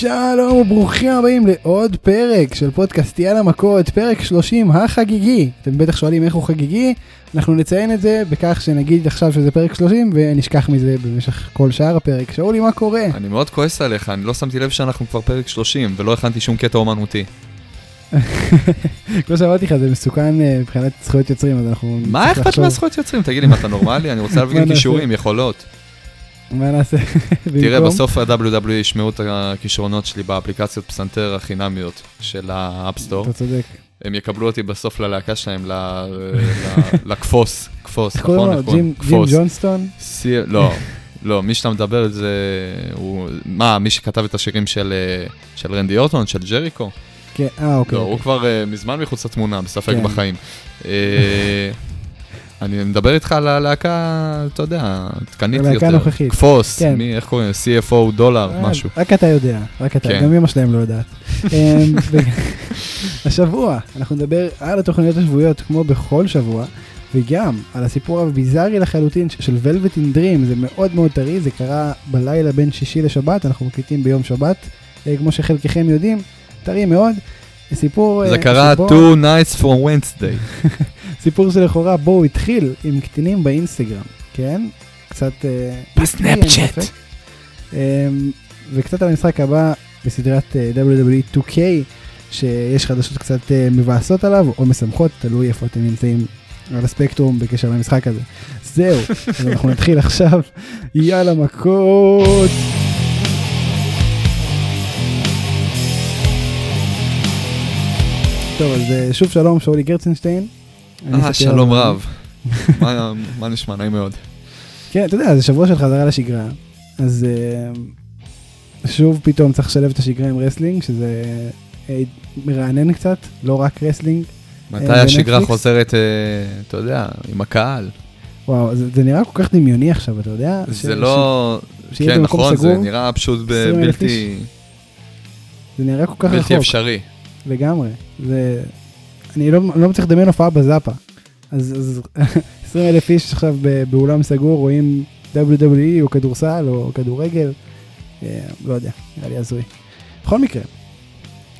שלום וברוכים הבאים לעוד פרק של פודקאסט יאללה מכות, פרק 30 החגיגי. אתם בטח שואלים איך הוא חגיגי, אנחנו נציין את זה בכך שנגיד עכשיו שזה פרק 30 ונשכח מזה במשך כל שאר הפרק. שאולי מה קורה? אני מאוד כועס עליך, אני לא שמתי לב שאנחנו כבר פרק 30 ולא הכנתי שום קטע אומנותי. כמו שאמרתי לך זה מסוכן אה, מבחינת זכויות יוצרים אז אנחנו... מה אכפת מהזכויות יוצרים? תגיד לי, מה אתה נורמלי? אני רוצה להבין? כישורים, יכולות. מה נעשה? תראה? בסוף ה-WWE ישמעו את הכישרונות שלי באפליקציות פסנתר החינמיות של ה App Store. אתה צודק. הם יקבלו אותי בסוף ללהקה שלהם, ל- ל- לכפוס, כפוס, איך קוראים נכון? לו? נכון? ג'ים. ג'ונסטון? לא, לא, מי שאתה מדבר על זה, הוא, מה, מי שכתב את השירים של אה, רנדי אורטון, של ג'ריקו? כן, אה אוקיי. לא, הוא אוקיי. כבר אה, מזמן מחוץ לתמונה, בספק כן. בחיים. אני מדבר איתך על הלהקה, אתה יודע, עדכנית יותר. הלהקה הנוכחית. כפוס, כן. מי, איך קוראים? CFO דולר, אה, משהו. רק אתה יודע, רק אתה, כן. גם אמא שלהם לא יודעת. אמ, השבוע אנחנו נדבר על התוכניות השבועיות כמו בכל שבוע, וגם על הסיפור הביזארי לחלוטין של Velvet in Dream, זה מאוד מאוד טרי, זה קרה בלילה בין שישי לשבת, אנחנו מקליטים ביום שבת, אה, כמו שחלקכם יודעים, טרי מאוד. סיפור, זה אה, קרה שבו- two nights from Wednesday. סיפור שלכאורה בו הוא התחיל עם קטינים באינסטגרם, כן? קצת... אה, בסנאפצ'אט. ספק. אמ, וקצת על המשחק הבא בסדרת אה, WWE 2K, שיש חדשות קצת אה, מבאסות עליו, או משמחות, תלוי איפה אתם נמצאים על הספקטרום בקשר למשחק הזה. זהו, אז אנחנו נתחיל עכשיו, יאללה מכות. טוב, אז אה, שוב שלום, שאולי גרצנשטיין. אה, שלום רב. מה- נשמע? נעים מאוד. כן, אתה יודע, זה שבוע של חזרה לשגרה, אז אה, שוב פתאום צריך לשלב את השגרה עם wrestling, שזה אה, מרענן קצת, לא רק wrestling. מתי השגרה? חוזרת, אתה יודע, עם הקהל? וואו, זה, זה נראה כל כך דמיוני עכשיו, אתה יודע? ש- זה לא... ש- כן, נכון, זה נראה פשוט ב- 20,000 בלתי זה נראה כל כך בלתי רחוק, אפשרי. לגמרי. זה... אני לא, לא מצליח לדמיין הופעה בזאפה. אז, אז 20 אלף איש עכשיו באולם סגור רואים WWE או כדורסל או כדורגל, אה, לא יודע, נראה לי הזוי. בכל מקרה,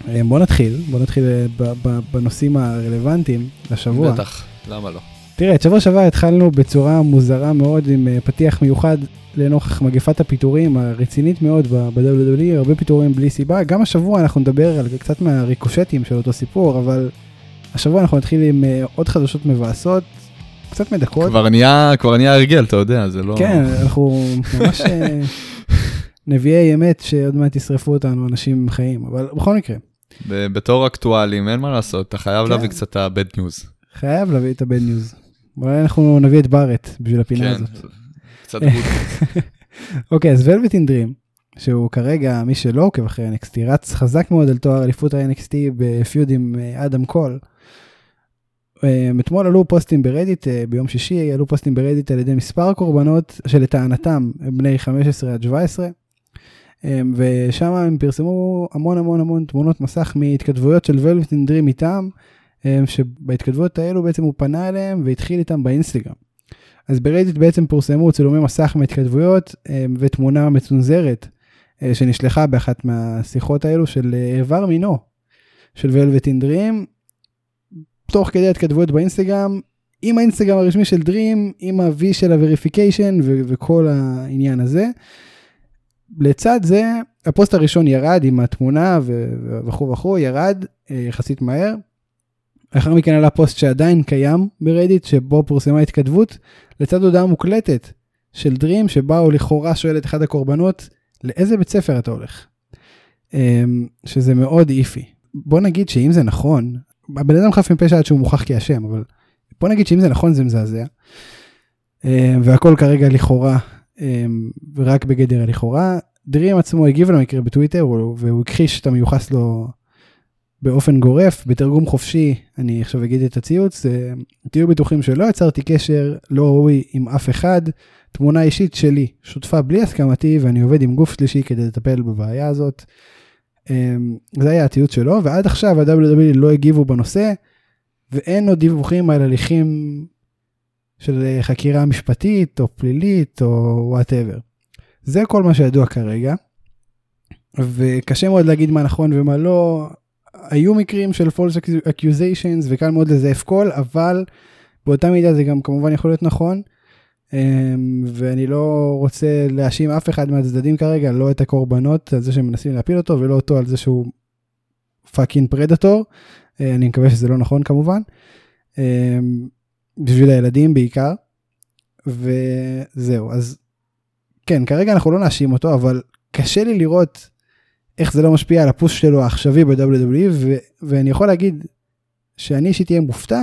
אה, בוא נתחיל, בוא נתחיל אה, ב- ב- בנושאים הרלוונטיים לשבוע. בטח, למה לא? תראה, את שבוע שעבר התחלנו בצורה מוזרה מאוד עם פתיח מיוחד לנוכח מגפת הפיטורים הרצינית מאוד ב-WWE, הרבה פיטורים בלי סיבה. גם השבוע אנחנו נדבר על קצת מהריקושטים של אותו סיפור, אבל השבוע אנחנו נתחיל עם אה, עוד חדשות מבאסות, קצת מדכאות. כבר נהיה, כבר נהיה הרגל, אתה יודע, זה לא... כן, אנחנו ממש אה, נביאי אמת שעוד מעט ישרפו אותנו אנשים חיים, אבל בכל מקרה, בתור אקטואלים, אין מה לעשות, אתה חייב כן. להביא קצת את ה-bad news. חייב להביא את ה-bad news. אולי אנחנו נביא את בארט בשביל הפינה כן, הזאת. קצת good. אוקיי, אז Velveteen Dream, שהוא כרגע, מי שלא עוקב אחרי NXT, רץ חזק מאוד על תואר אליפות ה-NXT ב feud עם אה, אדם קול. אה, אתמול עלו פוסטים ברדיט, אה, ביום שישי עלו פוסטים ברדיט על ידי מספר קורבנות שלטענתם הם בני 15 עד 17. אה, ושם הם פרסמו המון המון המון תמונות מסך מהתכתבויות של Velveteen Dream איתם, שבהתכתבויות האלו בעצם הוא פנה אליהם והתחיל איתם באינסטגרם. אז ברדיט בעצם פורסמו צילומי מסך מהתכתבויות אה, ותמונה מצונזרת אה, שנשלחה באחת מהשיחות האלו של אה, איבר מינו של in Dream, תוך כדי התכתבויות באינסטגרם, עם האינסטגרם הרשמי של Dream, עם ה-V של ה-Verification וכל העניין הזה. לצד זה, הפוסט הראשון ירד עם התמונה וכו' וכו', ירד יחסית מהר. לאחר מכן עלה פוסט שעדיין קיים ברדיט, שבו פורסמה התכתבות, לצד הודעה מוקלטת של דרים, שבה הוא לכאורה שואל את אחד הקורבנות, לאיזה בית ספר אתה הולך? אמ, שזה מאוד איפי. בוא נגיד שאם זה נכון, הבן אדם חף מפשע עד שהוא מוכח כאשם, אבל בוא נגיד שאם זה נכון זה מזעזע. אמ, והכל כרגע לכאורה, אמ, ורק בגדר הלכאורה. דרים עצמו הגיב למקרה בטוויטר, הוא- והוא הכחיש את המיוחס לו באופן גורף, בתרגום חופשי, אני עכשיו אגיד את הציוץ, תהיו בטוחים שלא יצרתי קשר לא ראוי עם אף אחד, תמונה אישית שלי שותפה בלי הסכמתי ואני עובד עם גוף שלישי כדי לטפל בבעיה הזאת. אמ, זה היה הציוץ שלו, ועד עכשיו ה-WWE לא הגיבו בנושא, ואין עוד דיווחים על הליכים של אה, חקירה משפטית או פלילית או whatever. זה כל מה שידוע כרגע. וקשה מאוד להגיד מה נכון ומה לא. היו מקרים של false accusations וקל מאוד לזייף קול, אבל באותה מידה זה גם כמובן יכול להיות נכון. אמ, ואני לא רוצה להאשים אף אחד מהצדדים כרגע, לא את הקורבנות על זה שהם מנסים להפיל אותו ולא אותו על זה שהוא fucking predator. אה, אני מקווה שזה לא נכון כמובן. אמ, בשביל הילדים בעיקר. וזהו, אז כן, כרגע אנחנו לא נאשים אותו, אבל קשה לי לראות איך זה לא משפיע על הפוש שלו העכשווי ב-WWE, ו- ואני יכול להגיד שאני אישית אהיה מופתע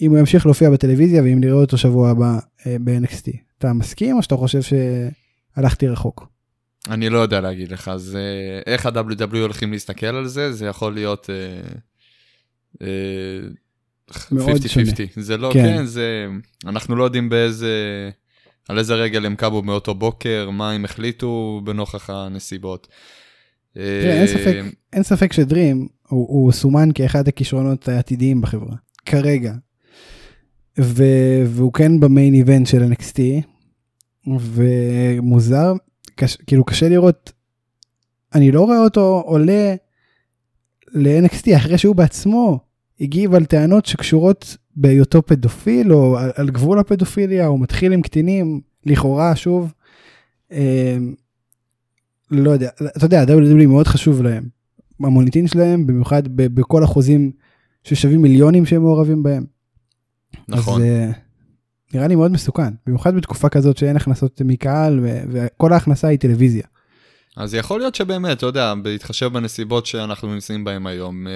אם הוא ימשיך להופיע בטלוויזיה ואם נראה אותו שבוע הבא אה, ב-NXT. אתה מסכים או שאתה חושב שהלכתי רחוק? אני לא יודע להגיד לך, אז איך ה-WW הולכים להסתכל על זה, זה יכול להיות אה, אה, 50-50. זה לא, כן. כן, זה, אנחנו לא יודעים באיזה, על איזה רגל הם קבו מאותו בוקר, מה הם החליטו בנוכח הנסיבות. תראה, אין ספק, אין ספק שדרים הוא, הוא סומן כאחד הכישרונות העתידיים בחברה, כרגע. ו, והוא כן במיין איבנט של NXT, ומוזר, קש, כאילו קשה לראות, אני לא רואה אותו עולה ל-NXT אחרי שהוא בעצמו הגיב על טענות שקשורות בהיותו פדופיל או על, על גבול הפדופיליה, הוא מתחיל עם קטינים, לכאורה שוב. אה, לא יודע, אתה יודע, WWE מאוד חשוב להם. המוניטין שלהם, במיוחד בכל החוזים ששווים מיליונים שהם מעורבים בהם. נכון. אז אה, נראה לי מאוד מסוכן, במיוחד בתקופה כזאת שאין הכנסות מקהל ו- וכל ההכנסה היא טלוויזיה. אז יכול להיות שבאמת, אתה יודע, בהתחשב בנסיבות שאנחנו נמצאים בהן היום,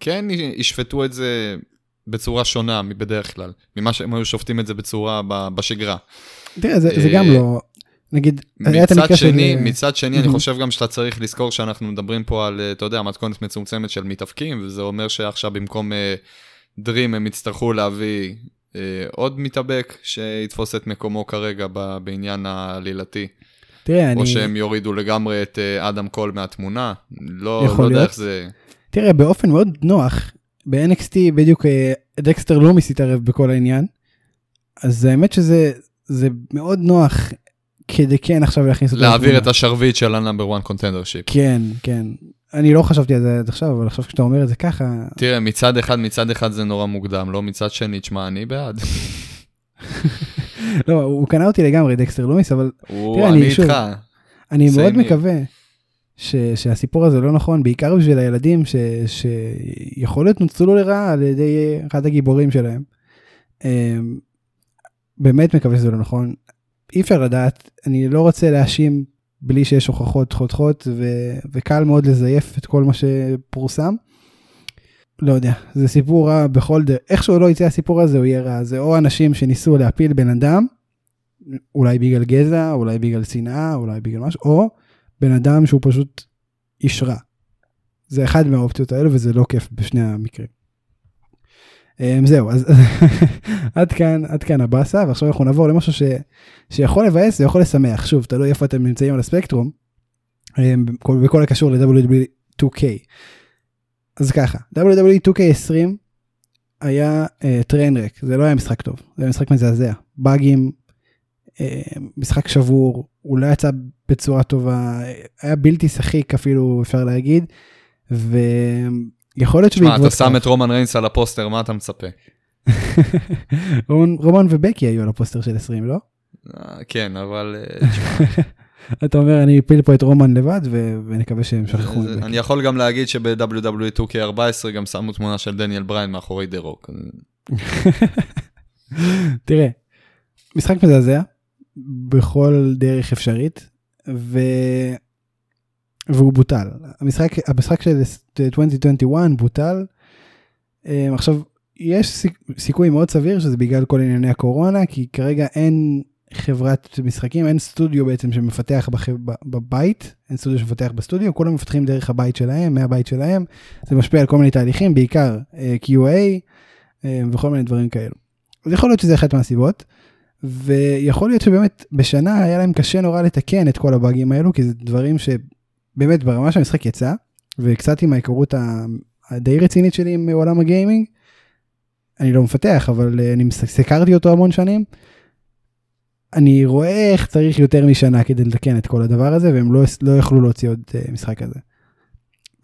כן ישפטו את זה בצורה שונה מבדרך כלל, ממה שהם היו שופטים את זה בצורה בשגרה. תראה, זה, זה גם אה, לא, נגיד, מצד שני, של... מצד שני, אני חושב גם שאתה צריך לזכור שאנחנו מדברים פה על, אתה יודע, מתכונת מצומצמת של מתאבקים, וזה אומר שעכשיו במקום דרים הם יצטרכו להביא עוד מתאבק שיתפוס את מקומו כרגע בעניין העלילתי. תראה, אני... או שהם יורידו לגמרי את אה, אדם קול מהתמונה, לא, לא יודע איך זה... תראה, באופן מאוד נוח, ב-NXT בדיוק אה, דקסטר לומיס התערב בכל העניין, אז האמת שזה זה מאוד נוח כדי כן עכשיו להכניס אותו. להעביר את השרביט של ה number 1 contendership. כן, כן. אני לא חשבתי על זה עד עכשיו, אבל עכשיו כשאתה אומר את זה ככה... תראה, מצד אחד, מצד אחד זה נורא מוקדם, לא מצד שני, תשמע, אני בעד. לא, הוא קנה אותי לגמרי, דקסטר לומיס, אבל... תראה, אני איתך. אני מאוד מקווה ש, שהסיפור הזה לא נכון, בעיקר בשביל הילדים ש, שיכול להיות נוצלו לרעה על ידי אחד הגיבורים שלהם. אמ, באמת מקווה שזה לא נכון. אי אפשר לדעת, אני לא רוצה להאשים בלי שיש הוכחות חותכות, ו, וקל מאוד לזייף את כל מה שפורסם. לא יודע, זה סיפור רע בכל דרך, איכשהו לא יצא הסיפור הזה הוא יהיה רע, זה או אנשים שניסו להפיל בן אדם, אולי בגלל גזע, אולי בגלל שנאה, אולי בגלל משהו, או בן אדם שהוא פשוט איש רע. זה אחד מהאופציות האלו וזה לא כיף בשני המקרים. Um, זהו, אז עד כאן, עד כאן הבאסה, ועכשיו אנחנו נעבור למשהו ש, שיכול לבאס ויכול לשמח. שוב, תלוי איפה אתם נמצאים על הספקטרום, um, בכל הקשור ל-WW2K. E אז ככה, WWE 2K20 היה אה, train wreck, זה לא היה משחק טוב, זה היה משחק מזעזע. באגים, אה, משחק שבור, הוא לא יצא בצורה טובה, היה בלתי שחיק אפילו אפשר להגיד, ויכול להיות שבעקבות... שמע, אתה שם את רומן ריינס על הפוסטר, מה אתה מצפה? רומן, ובקי היו על הפוסטר של 20, לא? אה, כן, אבל... אתה אומר אני אפיל פה את רומן לבד ונקווה שהם שכחו. אני יכול גם להגיד שב-WWE 2K14 גם שמו תמונה של דניאל בריין מאחורי דה רוק. תראה, משחק מזעזע בכל דרך אפשרית ו... והוא בוטל. המשחק, המשחק של 2021 בוטל. אמ, עכשיו יש סיכוי מאוד סביר שזה בגלל כל ענייני הקורונה כי כרגע אין חברת משחקים, אין סטודיו בעצם שמפתח בח... בבית, אין סטודיו שמפתח בסטודיו, כולם מפתחים דרך הבית שלהם, מהבית שלהם, זה משפיע על כל מיני תהליכים, בעיקר אה, QA אה, וכל מיני דברים כאלו. אז יכול להיות שזה אחת מהסיבות, ויכול להיות שבאמת בשנה היה להם קשה נורא לתקן את כל הבאגים האלו, כי זה דברים שבאמת ברמה שהמשחק יצא, וקצת עם ההיכרות הדי רצינית שלי עם עולם הגיימינג, אני לא מפתח, אבל uh, אני סקרתי אותו המון שנים. אני רואה איך צריך יותר משנה כדי לתקן את כל הדבר הזה, והם לא, לא יכלו להוציא עוד אה, משחק כזה.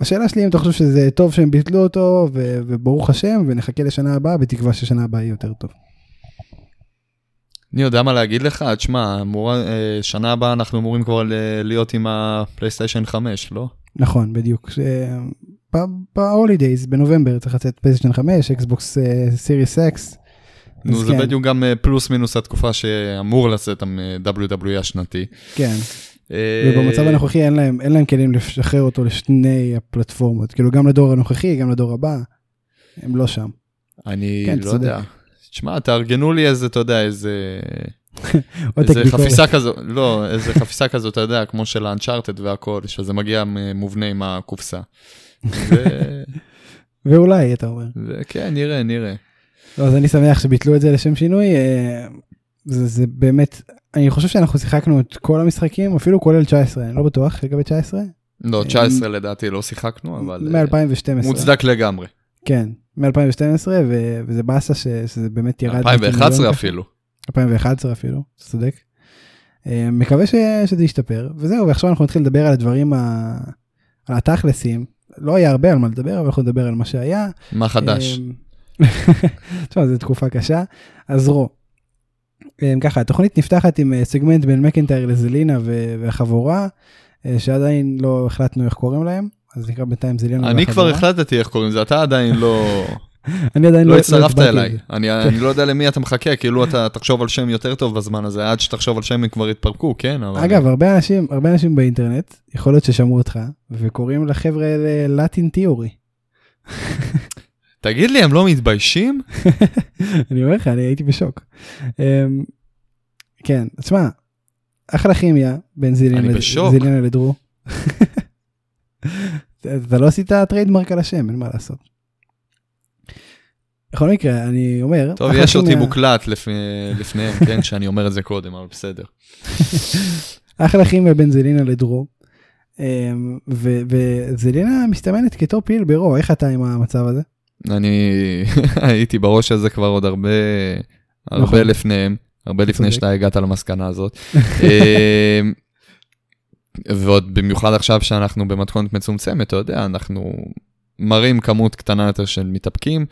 השאלה שלי אם אתה חושב שזה טוב שהם ביטלו אותו, ו, וברוך השם, ונחכה לשנה הבאה, בתקווה ששנה הבאה יהיה יותר טוב. אני יודע מה להגיד לך, תשמע, אה, שנה הבאה אנחנו אמורים כבר להיות עם הפלייסטיישן 5, לא? נכון, בדיוק. ב holidays, בנובמבר צריך לצאת פלייסטיישן 5, אקסבוקס סיריס אקס. נו, זה כן. בדיוק גם אה, פלוס מינוס התקופה שאמור לצאת ה-WWE השנתי. כן. אה, ובמצב הנוכחי אין להם, אין להם כלים לשחרר אותו לשני הפלטפורמות, כאילו גם לדור הנוכחי, גם לדור הבא, הם לא שם. אני כן, לא יודע. תשמע, תארגנו לי איזה, אתה יודע, איזה... איזה חפיסה כזו, לא, איזה חפיסה כזו, אתה יודע, כמו של האנצ'ארטד והכל, שזה מגיע מובנה עם הקופסה. ואולי, אתה אומר. כן, נראה, נראה. לא, אז אני שמח שביטלו את זה לשם שינוי. אה, זה, זה באמת, אני חושב שאנחנו שיחקנו את כל המשחקים, אפילו כולל 19, אני לא בטוח לגבי 19. לא, 19 לדעתי לא שיחקנו, אבל... מ-2012. מוצדק לגמרי. כן, מ-2012, וזה באסה שזה באמת ירד. 2011 אפילו. 2011 אפילו, אתה צודק. אה, מקווה שזה ישתפר, וזהו, ועכשיו אנחנו נתחיל לדבר על הדברים, ה... על התכלסים. לא היה הרבה על מה לדבר, אבל אנחנו נדבר על מה שהיה. מה חדש? אה, תשמע, זו תקופה קשה. אז רו, אה, ככה, התוכנית נפתחת עם סגמנט בין מקנטייר לזלינה והחבורה, שעדיין לא החלטנו איך קוראים להם. אז נקרא בינתיים זלינה. אני כבר החלטתי איך קוראים לזה, אתה עדיין לא... אני עדיין לא, לא הצטרפת אליי, אני, לא יודע למי אתה מחכה, כאילו אתה תחשוב על שם יותר טוב בזמן הזה, עד שתחשוב על שם הם כבר יתפרקו, כן? אבל... אגב, הרבה אנשים, הרבה אנשים באינטרנט, יכול להיות ששמעו אותך, וקוראים לחבר'ה Latin Theory. תגיד לי, הם לא מתביישים? אני אומר לך, אני הייתי בשוק. אמ, כן, תשמע, אחלה כימיה בין זילינה לדרו. אתה לא עשית trademark על השם, אין מה לעשות. בכל מקרה, אני אומר... טוב, יש אותי מוקלט לפניהם, כן, שאני אומר את זה קודם, אבל בסדר. אחלה בין זלינה לדרו. אמ, וזלינה מסתמנת כטופ היל ברו, איך אתה עם המצב הזה? אני הייתי בראש הזה כבר עוד הרבה, הרבה נכון. לפניהם, הרבה לפני שאתה הגעת למסקנה הזאת. ועוד במיוחד עכשיו שאנחנו במתכונת מצומצמת, אתה יודע, אנחנו מראים כמות קטנה יותר של מתאפקים,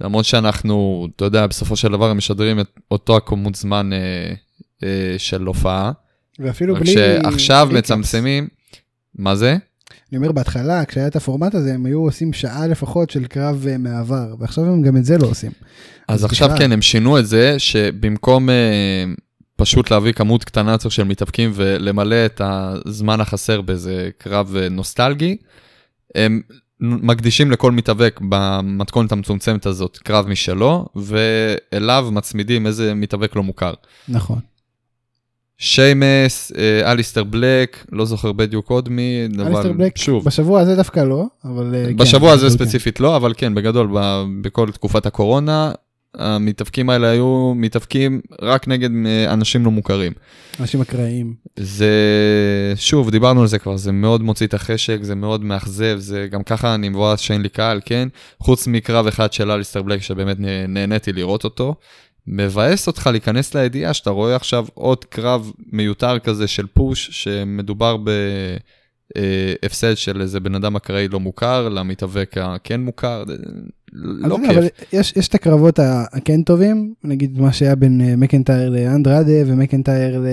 למרות שאנחנו, אתה יודע, בסופו של דבר משדרים את אותו הכמות זמן אה, אה, של הופעה. ואפילו בלי... שעכשיו מצמצמים, מה זה? אני אומר בהתחלה, כשהיה את הפורמט הזה, הם היו עושים שעה לפחות של קרב uh, מעבר, ועכשיו הם גם את זה לא עושים. אז, אז עכשיו בכלל... כן, הם שינו את זה, שבמקום uh, פשוט להביא כמות קטנה יותר של מתאבקים ולמלא את הזמן החסר באיזה קרב uh, נוסטלגי, הם מקדישים לכל מתאבק במתכונת המצומצמת הזאת קרב משלו, ואליו מצמידים איזה מתאבק לא מוכר. נכון. שיימס, אה, אליסטר בלק, לא זוכר בדיוק עוד מי, אבל בלק, שוב. בשבוע הזה דווקא לא, אבל אה, כן. בשבוע הזה ספציפית כן. לא, אבל כן, בגדול, בכל תקופת הקורונה, המתאבקים האלה היו מתאבקים רק נגד אה, אנשים לא מוכרים. אנשים אקראיים. זה, שוב, דיברנו על זה כבר, זה מאוד מוציא את החשק, זה מאוד מאכזב, זה גם ככה אני מבואס שאין לי קהל, כן? חוץ מקרב אחד של אליסטר בלק, שבאמת נהניתי לראות אותו. מבאס אותך להיכנס לידיעה שאתה רואה עכשיו עוד קרב מיותר כזה של פוש, שמדובר בהפסד אה, של איזה בן אדם אקראי לא מוכר, למתאבק הכן מוכר, לא כיף. אבל יש, יש את הקרבות הכן טובים, נגיד מה שהיה בין אה, מקנטייר לאנדרדה ומקנטייר ל...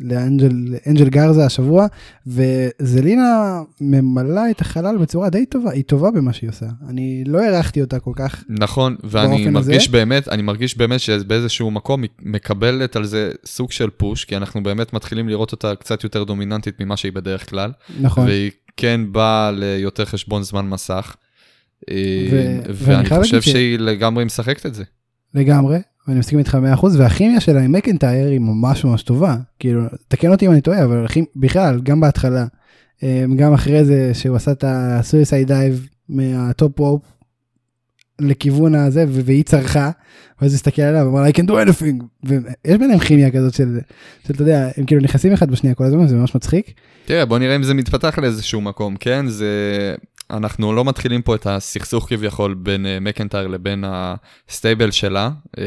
לאנג'ל גרזה השבוע, וזלינה ממלאה את החלל בצורה די טובה, היא טובה במה שהיא עושה. אני לא הערכתי אותה כל כך. נכון, ואני מרגיש הזה. באמת, אני מרגיש באמת שבאיזשהו מקום היא מקבלת על זה סוג של פוש, כי אנחנו באמת מתחילים לראות אותה קצת יותר דומיננטית ממה שהיא בדרך כלל. נכון. והיא כן באה ליותר חשבון זמן מסך. ו- ואני חושב. שהיא לגמרי משחקת את זה. לגמרי, ואני מסכים איתך 100% והכימיה שלה עם מקנטייר היא ממש ממש טובה. כאילו, תקן אותי אם אני טועה, אבל בכלל, גם בהתחלה, גם אחרי זה שהוא עשה את ה suicide dive מה top rope, לכיוון הזה והיא צרחה ואז הסתכל עליו ואמר I can do anything. ויש ביניהם כימיה כזאת של, של אתה יודע הם כאילו נכנסים אחד בשנייה כל הזמן זה ממש מצחיק. תראה בוא נראה אם זה מתפתח לאיזשהו מקום כן? זה אנחנו לא מתחילים פה את הסכסוך כביכול בין אה, מקנטייר לבין ה stable שלה אה,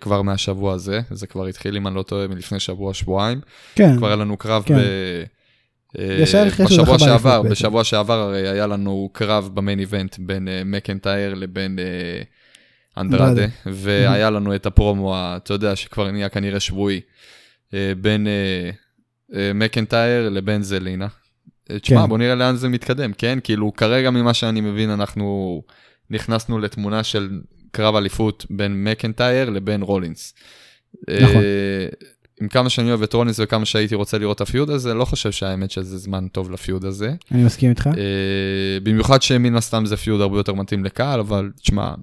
כבר מהשבוע הזה. זה כבר התחיל אם אני לא טועה מלפני שבוע שבועיים. כן. כבר היה לנו קרב כן. ב... אה, בשבוע שעבר, בשבוע שעבר הרי היה לנו קרב במיין איבנט בין מקנטייר לבין אנדרדה, והיה לנו את הפרומו, אתה יודע, שכבר נהיה כנראה שבועי, בין מקנטייר לבין זלינה. תשמע, כן. בוא נראה לאן זה מתקדם, כן? כאילו, כרגע ממה שאני מבין, אנחנו נכנסנו לתמונה של קרב אליפות בין מקנטייר לבין רולינס. נכון. עם כמה שאני אוהב את רולינס וכמה שהייתי רוצה לראות את הפיוד הזה, לא חושב שהאמת שזה זמן טוב לפיוד הזה. אני מסכים איתך. במיוחד שמן הסתם זה פיוד הרבה יותר מתאים לקהל, אבל תשמע,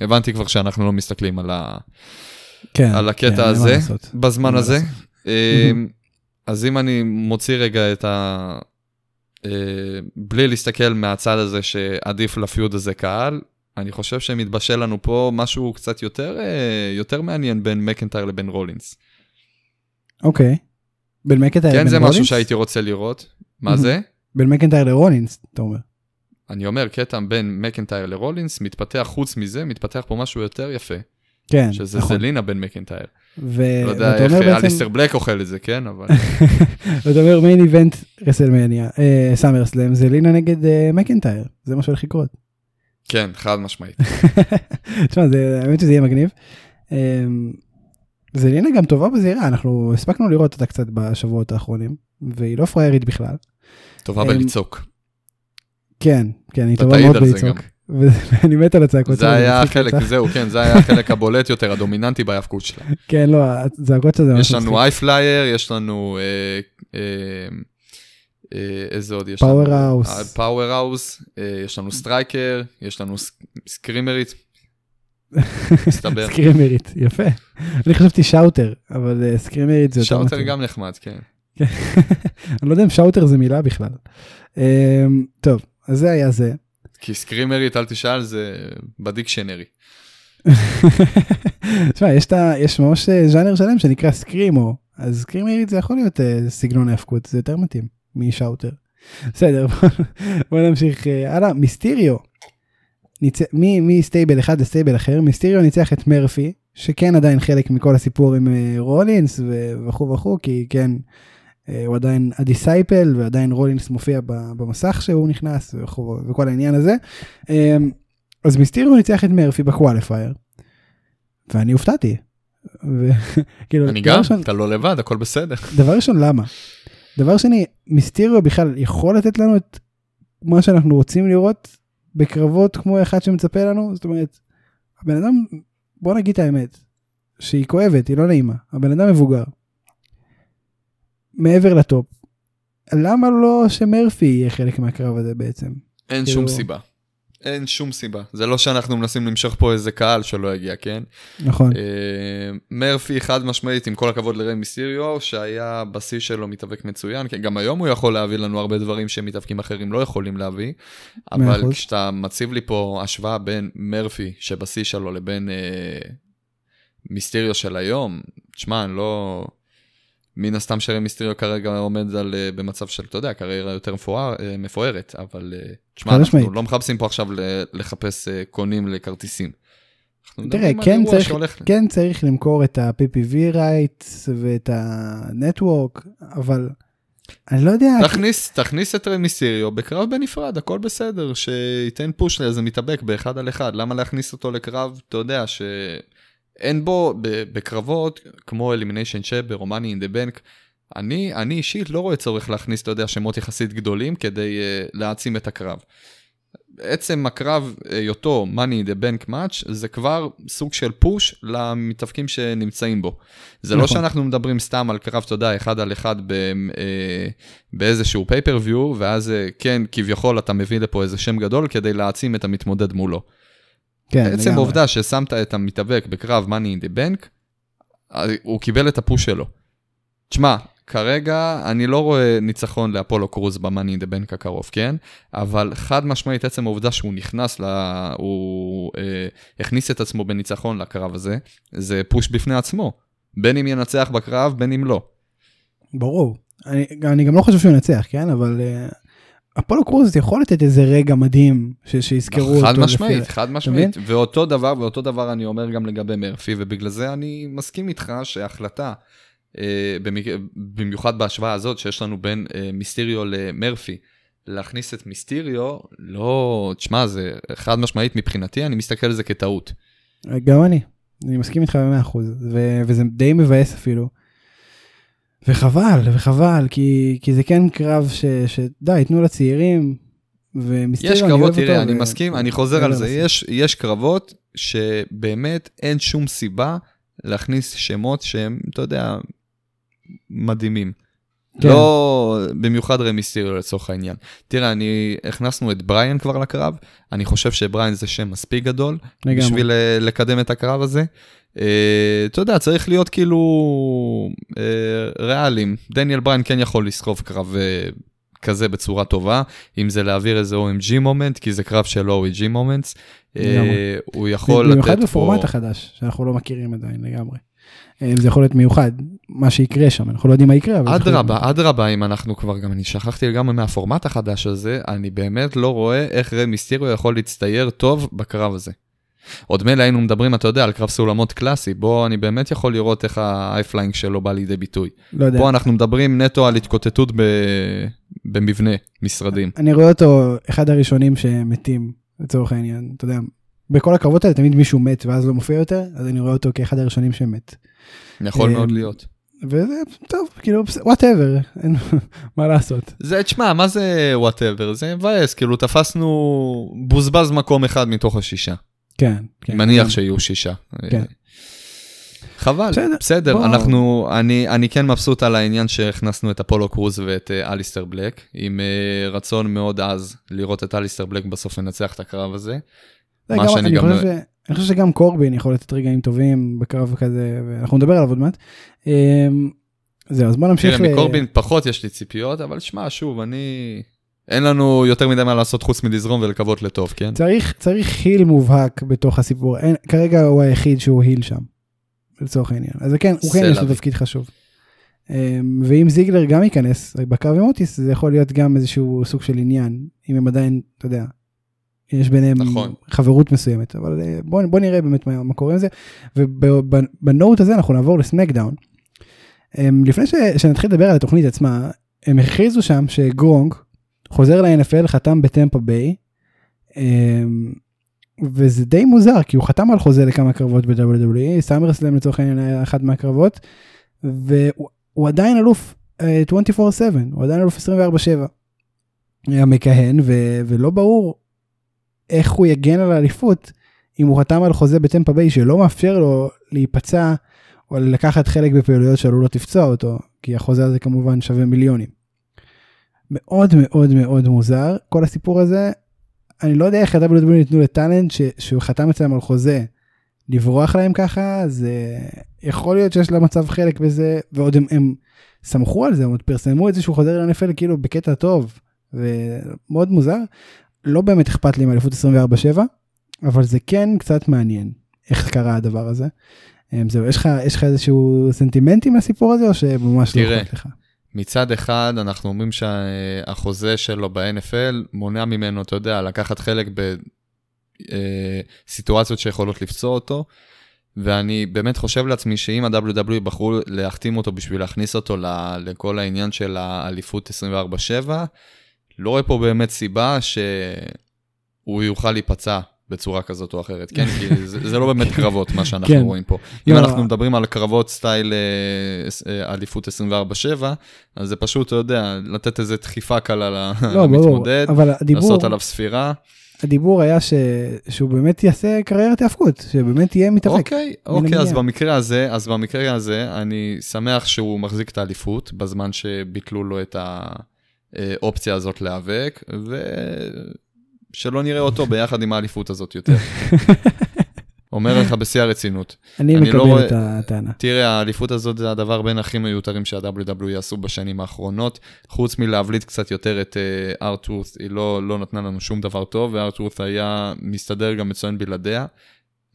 הבנתי כבר שאנחנו לא מסתכלים על, ה... כן, על הקטע כן, הזה, בזמן הזה. אז אם אני מוציא רגע את ה... בלי להסתכל מהצד הזה שעדיף לפיוד הזה קהל, אני חושב שמתבשל לנו פה משהו קצת יותר, יותר מעניין בין מקנטייר לבין רולינס. אוקיי. בין מקנטייר לבין רולינס? כן, זה משהו שהייתי רוצה לראות. מה זה? בין מקנטייר לרולינס, אתה אומר. אני אומר, קטע בין מקנטייר לרולינס, מתפתח חוץ מזה, מתפתח פה משהו יותר יפה. כן, שזה נכון. זלינה בין מקנטייר. ו... לא יודע איך בעצם... אליסטר בלק אוכל את זה, כן, אבל... ואתה אומר מיין איבנט רסלמניה, סאמר סלאם, זלינה נגד אה, מקנטייר, זה מה שהולך לקרות. כן, חד משמעית. תשמע, האמת שזה יהיה מגניב. אה, זלינה גם טובה בזירה, אנחנו הספקנו לראות אותה קצת בשבועות האחרונים, והיא לא פריירית בכלל. טובה בלצעוק. כן, כן, היא טובה מאוד בלצעוק. ואני מת על הצעקות זה היה החלק, זהו, כן, זה היה החלק הבולט יותר, הדומיננטי בהיאבקות שלה. כן, לא, הצעקות של זה יש לנו high flyer, יש לנו... אה, אה, איזה עוד יש לנו? powerhouse. powerhouse, יש לנו striker, יש לנו סקרימרית. סקרימרית, יפה. אני חשבתי shouter, אבל סקרימרית זה יותר. shouter גם נחמד, כן. אני לא יודע אם shouter זה מילה בכלל. טוב, אז זה היה זה. כי סקרימרית, אל תשאל, זה ב dictionary. תשמע, יש, יש ממש אה, ז'אנר שלם שנקרא screamo, אז סקרימרית זה יכול להיות אה, סגנון ההפקות, זה יותר מתאים מ shouter. בסדר, בוא נמשיך הלאה. מיסטיריו, ניצ... מ stable אחד ל stable אחר, מיסטיריו ניצח את מרפי, שכן עדיין חלק מכל הסיפור עם אה, רולינס וכו' וכו', כי כן, אה, הוא עדיין ה disciple ועדיין רולינס מופיע במסך שהוא נכנס וכל העניין הזה. אה, אז מיסטיריו ניצח את מרפי בקואליפייר. ואני הופתעתי. כאילו, אני גם, ראשון, אתה לא לבד, הכל בסדר. דבר ראשון, למה? דבר שני, מיסטיריו בכלל יכול לתת לנו את מה שאנחנו רוצים לראות בקרבות כמו אחד שמצפה לנו? זאת אומרת, הבן אדם, בוא נגיד את האמת, שהיא כואבת, היא לא נעימה, הבן אדם מבוגר. מעבר לטופ. למה לא שמרפי יהיה חלק מהקרב הזה בעצם? אין שום כאילו- סיבה. אין שום סיבה. זה לא שאנחנו מנסים למשוך פה איזה קהל שלא יגיע, כן? נכון. Uh, מרפי חד משמעית, עם כל הכבוד לריי מיסיריו, שהיה בשיא שלו מתאבק מצוין, כי גם היום הוא יכול להביא לנו הרבה דברים שמתאבקים אחרים לא יכולים להביא, אבל כשאתה מציב לי פה השוואה בין מרפי שבשיא שלו לבין uh, מיסטריו של היום, תשמע, אני לא... מן הסתם שרי מיסטריו כרגע עומד על, uh, במצב של, אתה יודע, קריירה יותר מפואר, uh, מפוארת, אבל uh, תשמע, אנחנו משמעית. לא מחפשים פה עכשיו לחפש קונים לכרטיסים. תראה, כן צריך, כן צריך למכור את ה-PPV rights ואת ה-network, אבל אני לא יודע. תכניס. תכניס את רמיסיריו בקרב בנפרד, הכל בסדר, שייתן פוש לאיזה מתאבק באחד על אחד, למה להכניס אותו לקרב, אתה יודע, ש... אין בו, בקרבות, כמו Elimination Chamber או Money in the Bank, אני, אני אישית לא רואה צורך להכניס, אתה יודע, שמות יחסית גדולים כדי אה, להעצים את הקרב. עצם הקרב, היותו Money in the Bank match, זה כבר סוג של push למתאבקים שנמצאים בו. זה לא נכון. לא שאנחנו מדברים סתם על קרב, אתה יודע, אחד על אחד ב, אה, באיזשהו pay-per-view, ואז אה, כן, כביכול אתה מביא לפה איזה שם גדול כדי להעצים את המתמודד מולו. כן, עצם העובדה ששמת את המתאבק בקרב money in the bank, הוא קיבל את הפוש שלו. תשמע, כרגע אני לא רואה ניצחון לאפולו קרוז במאני דה בנק הקרוב, כן? אבל חד משמעית עצם העובדה שהוא נכנס, לה, הוא אה, הכניס את עצמו בניצחון לקרב הזה, זה פוש בפני עצמו. בין אם ינצח בקרב, בין אם לא. ברור. אני, אני גם לא חושב שהוא ינצח, כן? אבל אה, אפולו קרוז יכול לתת איזה רגע מדהים ש, שיזכרו אותו. חד משמעית. חד משמעית. ואותו דבר, ואותו דבר אני אומר גם לגבי מרפי, ובגלל זה אני מסכים איתך שההחלטה, אה, במיוחד בהשוואה הזאת שיש לנו בין אה, מיסטיריו למרפי, להכניס את מיסטיריו, לא, תשמע, זה חד משמעית מבחינתי, אני מסתכל על זה כטעות. גם אני, אני מסכים איתך ב-100%, וזה די מבאס אפילו. וחבל, וחבל, כי, כי זה כן קרב ש, שדי, תנו לצעירים, ומסתירו, יש קרבות, תראה, אני ו... מסכים, אני חוזר על זה, יש, יש קרבות שבאמת אין שום סיבה להכניס שמות שהם, אתה יודע, מדהימים. כן. לא במיוחד רמיסטיריו לצורך העניין. תראה, אני, הכנסנו את בריאן כבר לקרב, אני חושב שבריאן זה שם מספיק גדול, לגמרי. בשביל אה, לקדם את הקרב הזה. אה, אתה יודע, צריך להיות כאילו אה, ריאליים. דניאל בריין כן יכול לסחוב קרב אה, כזה בצורה טובה, אם זה להעביר איזה OMG מומנט, כי זה קרב של OMG מומנטס. הוא יכול לתת פה... במיוחד בפורמט החדש, שאנחנו לא מכירים עדיין לגמרי. זה יכול להיות מיוחד, מה שיקרה שם, אנחנו לא יודעים מה יקרה. אדרבה, אדרבה, אם אנחנו כבר, גם אני שכחתי לגמרי מהפורמט החדש הזה, אני באמת לא רואה איך רם מיסטיריו יכול להצטייר טוב בקרב הזה. עוד מילא היינו מדברים, אתה יודע, על קרב סולמות קלאסי, בו אני באמת יכול לראות איך ה high flying שלו בא לידי ביטוי. לא יודע. פה אנחנו מדברים נטו על התקוטטות ב... במבנה משרדים. אני רואה אותו אחד הראשונים שמתים, לצורך העניין, אתה יודע, בכל הקרבות האלה תמיד מישהו מת ואז לא מופיע יותר, אז אני רואה אותו כאחד הראשונים שמת. יכול מאוד אה, להיות. וזה טוב, כאילו, whatever, אין מה לעשות. זה, תשמע, מה זה whatever? זה מבאס, כאילו תפסנו, בוזבז מקום אחד מתוך השישה. כן, כן. מניח שיהיו שישה. כן. חבל, בסדר, בסדר בוא... אנחנו, אני, אני כן מבסוט על העניין שהכנסנו את אפולו קרוז ואת uh, אליסטר בלק, עם uh, רצון מאוד עז לראות את אליסטר בלק בסוף לנצח את הקרב הזה. מה גם, שאני אני גם... חושב ש... אני חושב שגם קורבין יכול לתת רגעים טובים בקרב כזה, ואנחנו נדבר עליו עוד מעט. Um, זהו, אז בוא נמשיך. תראה, מקורבין פחות יש לי ציפיות, אבל שמע, שוב, אני... אין לנו יותר מדי מה לעשות חוץ מלזרום ולקוות לטוב, כן? צריך, צריך היל מובהק בתוך הסיפור. אין, כרגע הוא היחיד שהוא היל שם, לצורך העניין. אז כן, הוא כן יש לו תפקיד חשוב. אמ, ואם זיגלר גם ייכנס בקרב עם אוטיס, זה יכול להיות גם איזשהו סוג של עניין, אם הם עדיין, אתה יודע, יש ביניהם נכון. חברות מסוימת. אבל אה, בוא, בוא נראה באמת מה, מה קורה עם זה. ובנוט הזה אנחנו נעבור לסמקדאון. אמ, לפני ש, שנתחיל לדבר על התוכנית עצמה, הם הכריזו שם שגרונק, חוזר ל-NFL, חתם בטמפה ביי, אמ, וזה די מוזר, כי הוא חתם על חוזה לכמה קרבות ב-WWE, SummerSlam לצורך העניין היה אחת מהקרבות, והוא עדיין אלוף 24/7, אה, הוא עדיין אלוף 24/7. המכהן, ו- ולא ברור איך הוא יגן על האליפות אם הוא חתם על חוזה בטמפה ביי שלא מאפשר לו להיפצע או לקחת חלק בפעילויות שעלולות לפצוע אותו, כי החוזה הזה כמובן שווה מיליונים. מאוד מאוד מאוד מוזר כל הסיפור הזה. אני לא יודע איך ה-WW ניתנו לטאלנט שהוא חתם אצלם על חוזה לברוח להם ככה זה יכול להיות שיש להם מצב חלק בזה ועוד הם, הם סמכו על זה הם עוד פרסמו את זה שהוא חוזר לנפל כאילו בקטע טוב ומאוד מוזר. לא באמת אכפת לי עם אליפות 24/7 אבל זה כן קצת מעניין איך קרה הדבר הזה. זהו יש לך יש לך איזשהו סנטימנטים לסיפור הזה או שממש לא אכפת לך. מצד אחד, אנחנו אומרים שהחוזה שלו ב-NFL מונע ממנו, אתה יודע, לקחת חלק בסיטואציות אה, שיכולות לפצוע אותו, ואני באמת חושב לעצמי שאם ה-WW בחרו להחתים אותו בשביל להכניס אותו לכל העניין של האליפות 24/7, לא רואה פה באמת סיבה שהוא יוכל להיפצע בצורה כזאת או אחרת, כן? כי זה, זה לא באמת קרבות, מה שאנחנו כן. רואים פה. אם לא. אנחנו מדברים על קרבות סטייל אה, אה, אליפות 24-7, אז זה פשוט, אתה יודע, לתת איזה דחיפה קלה לא, למתמודד, הדיבור, לעשות עליו ספירה. הדיבור היה ש... שהוא באמת יעשה קריירת האבקות, שבאמת יהיה מתאבק. אוקיי, אוקיי, אז במקרה הזה, אז במקרה הזה, אני שמח שהוא מחזיק את האליפות, בזמן שביטלו לו את האופציה הזאת להיאבק, ו... שלא נראה אותו ביחד עם האליפות הזאת יותר. אומר לך בשיא הרצינות. אני מקבל לא את הטענה. תראה, האליפות הזאת זה הדבר בין הכי מיותרים שה-WW יעשו בשנים האחרונות. חוץ מלהבליט קצת יותר את ארת'רוס, uh, היא לא, לא נתנה לנו שום דבר טוב, וארת'רוס היה מסתדר גם מצוין בלעדיה.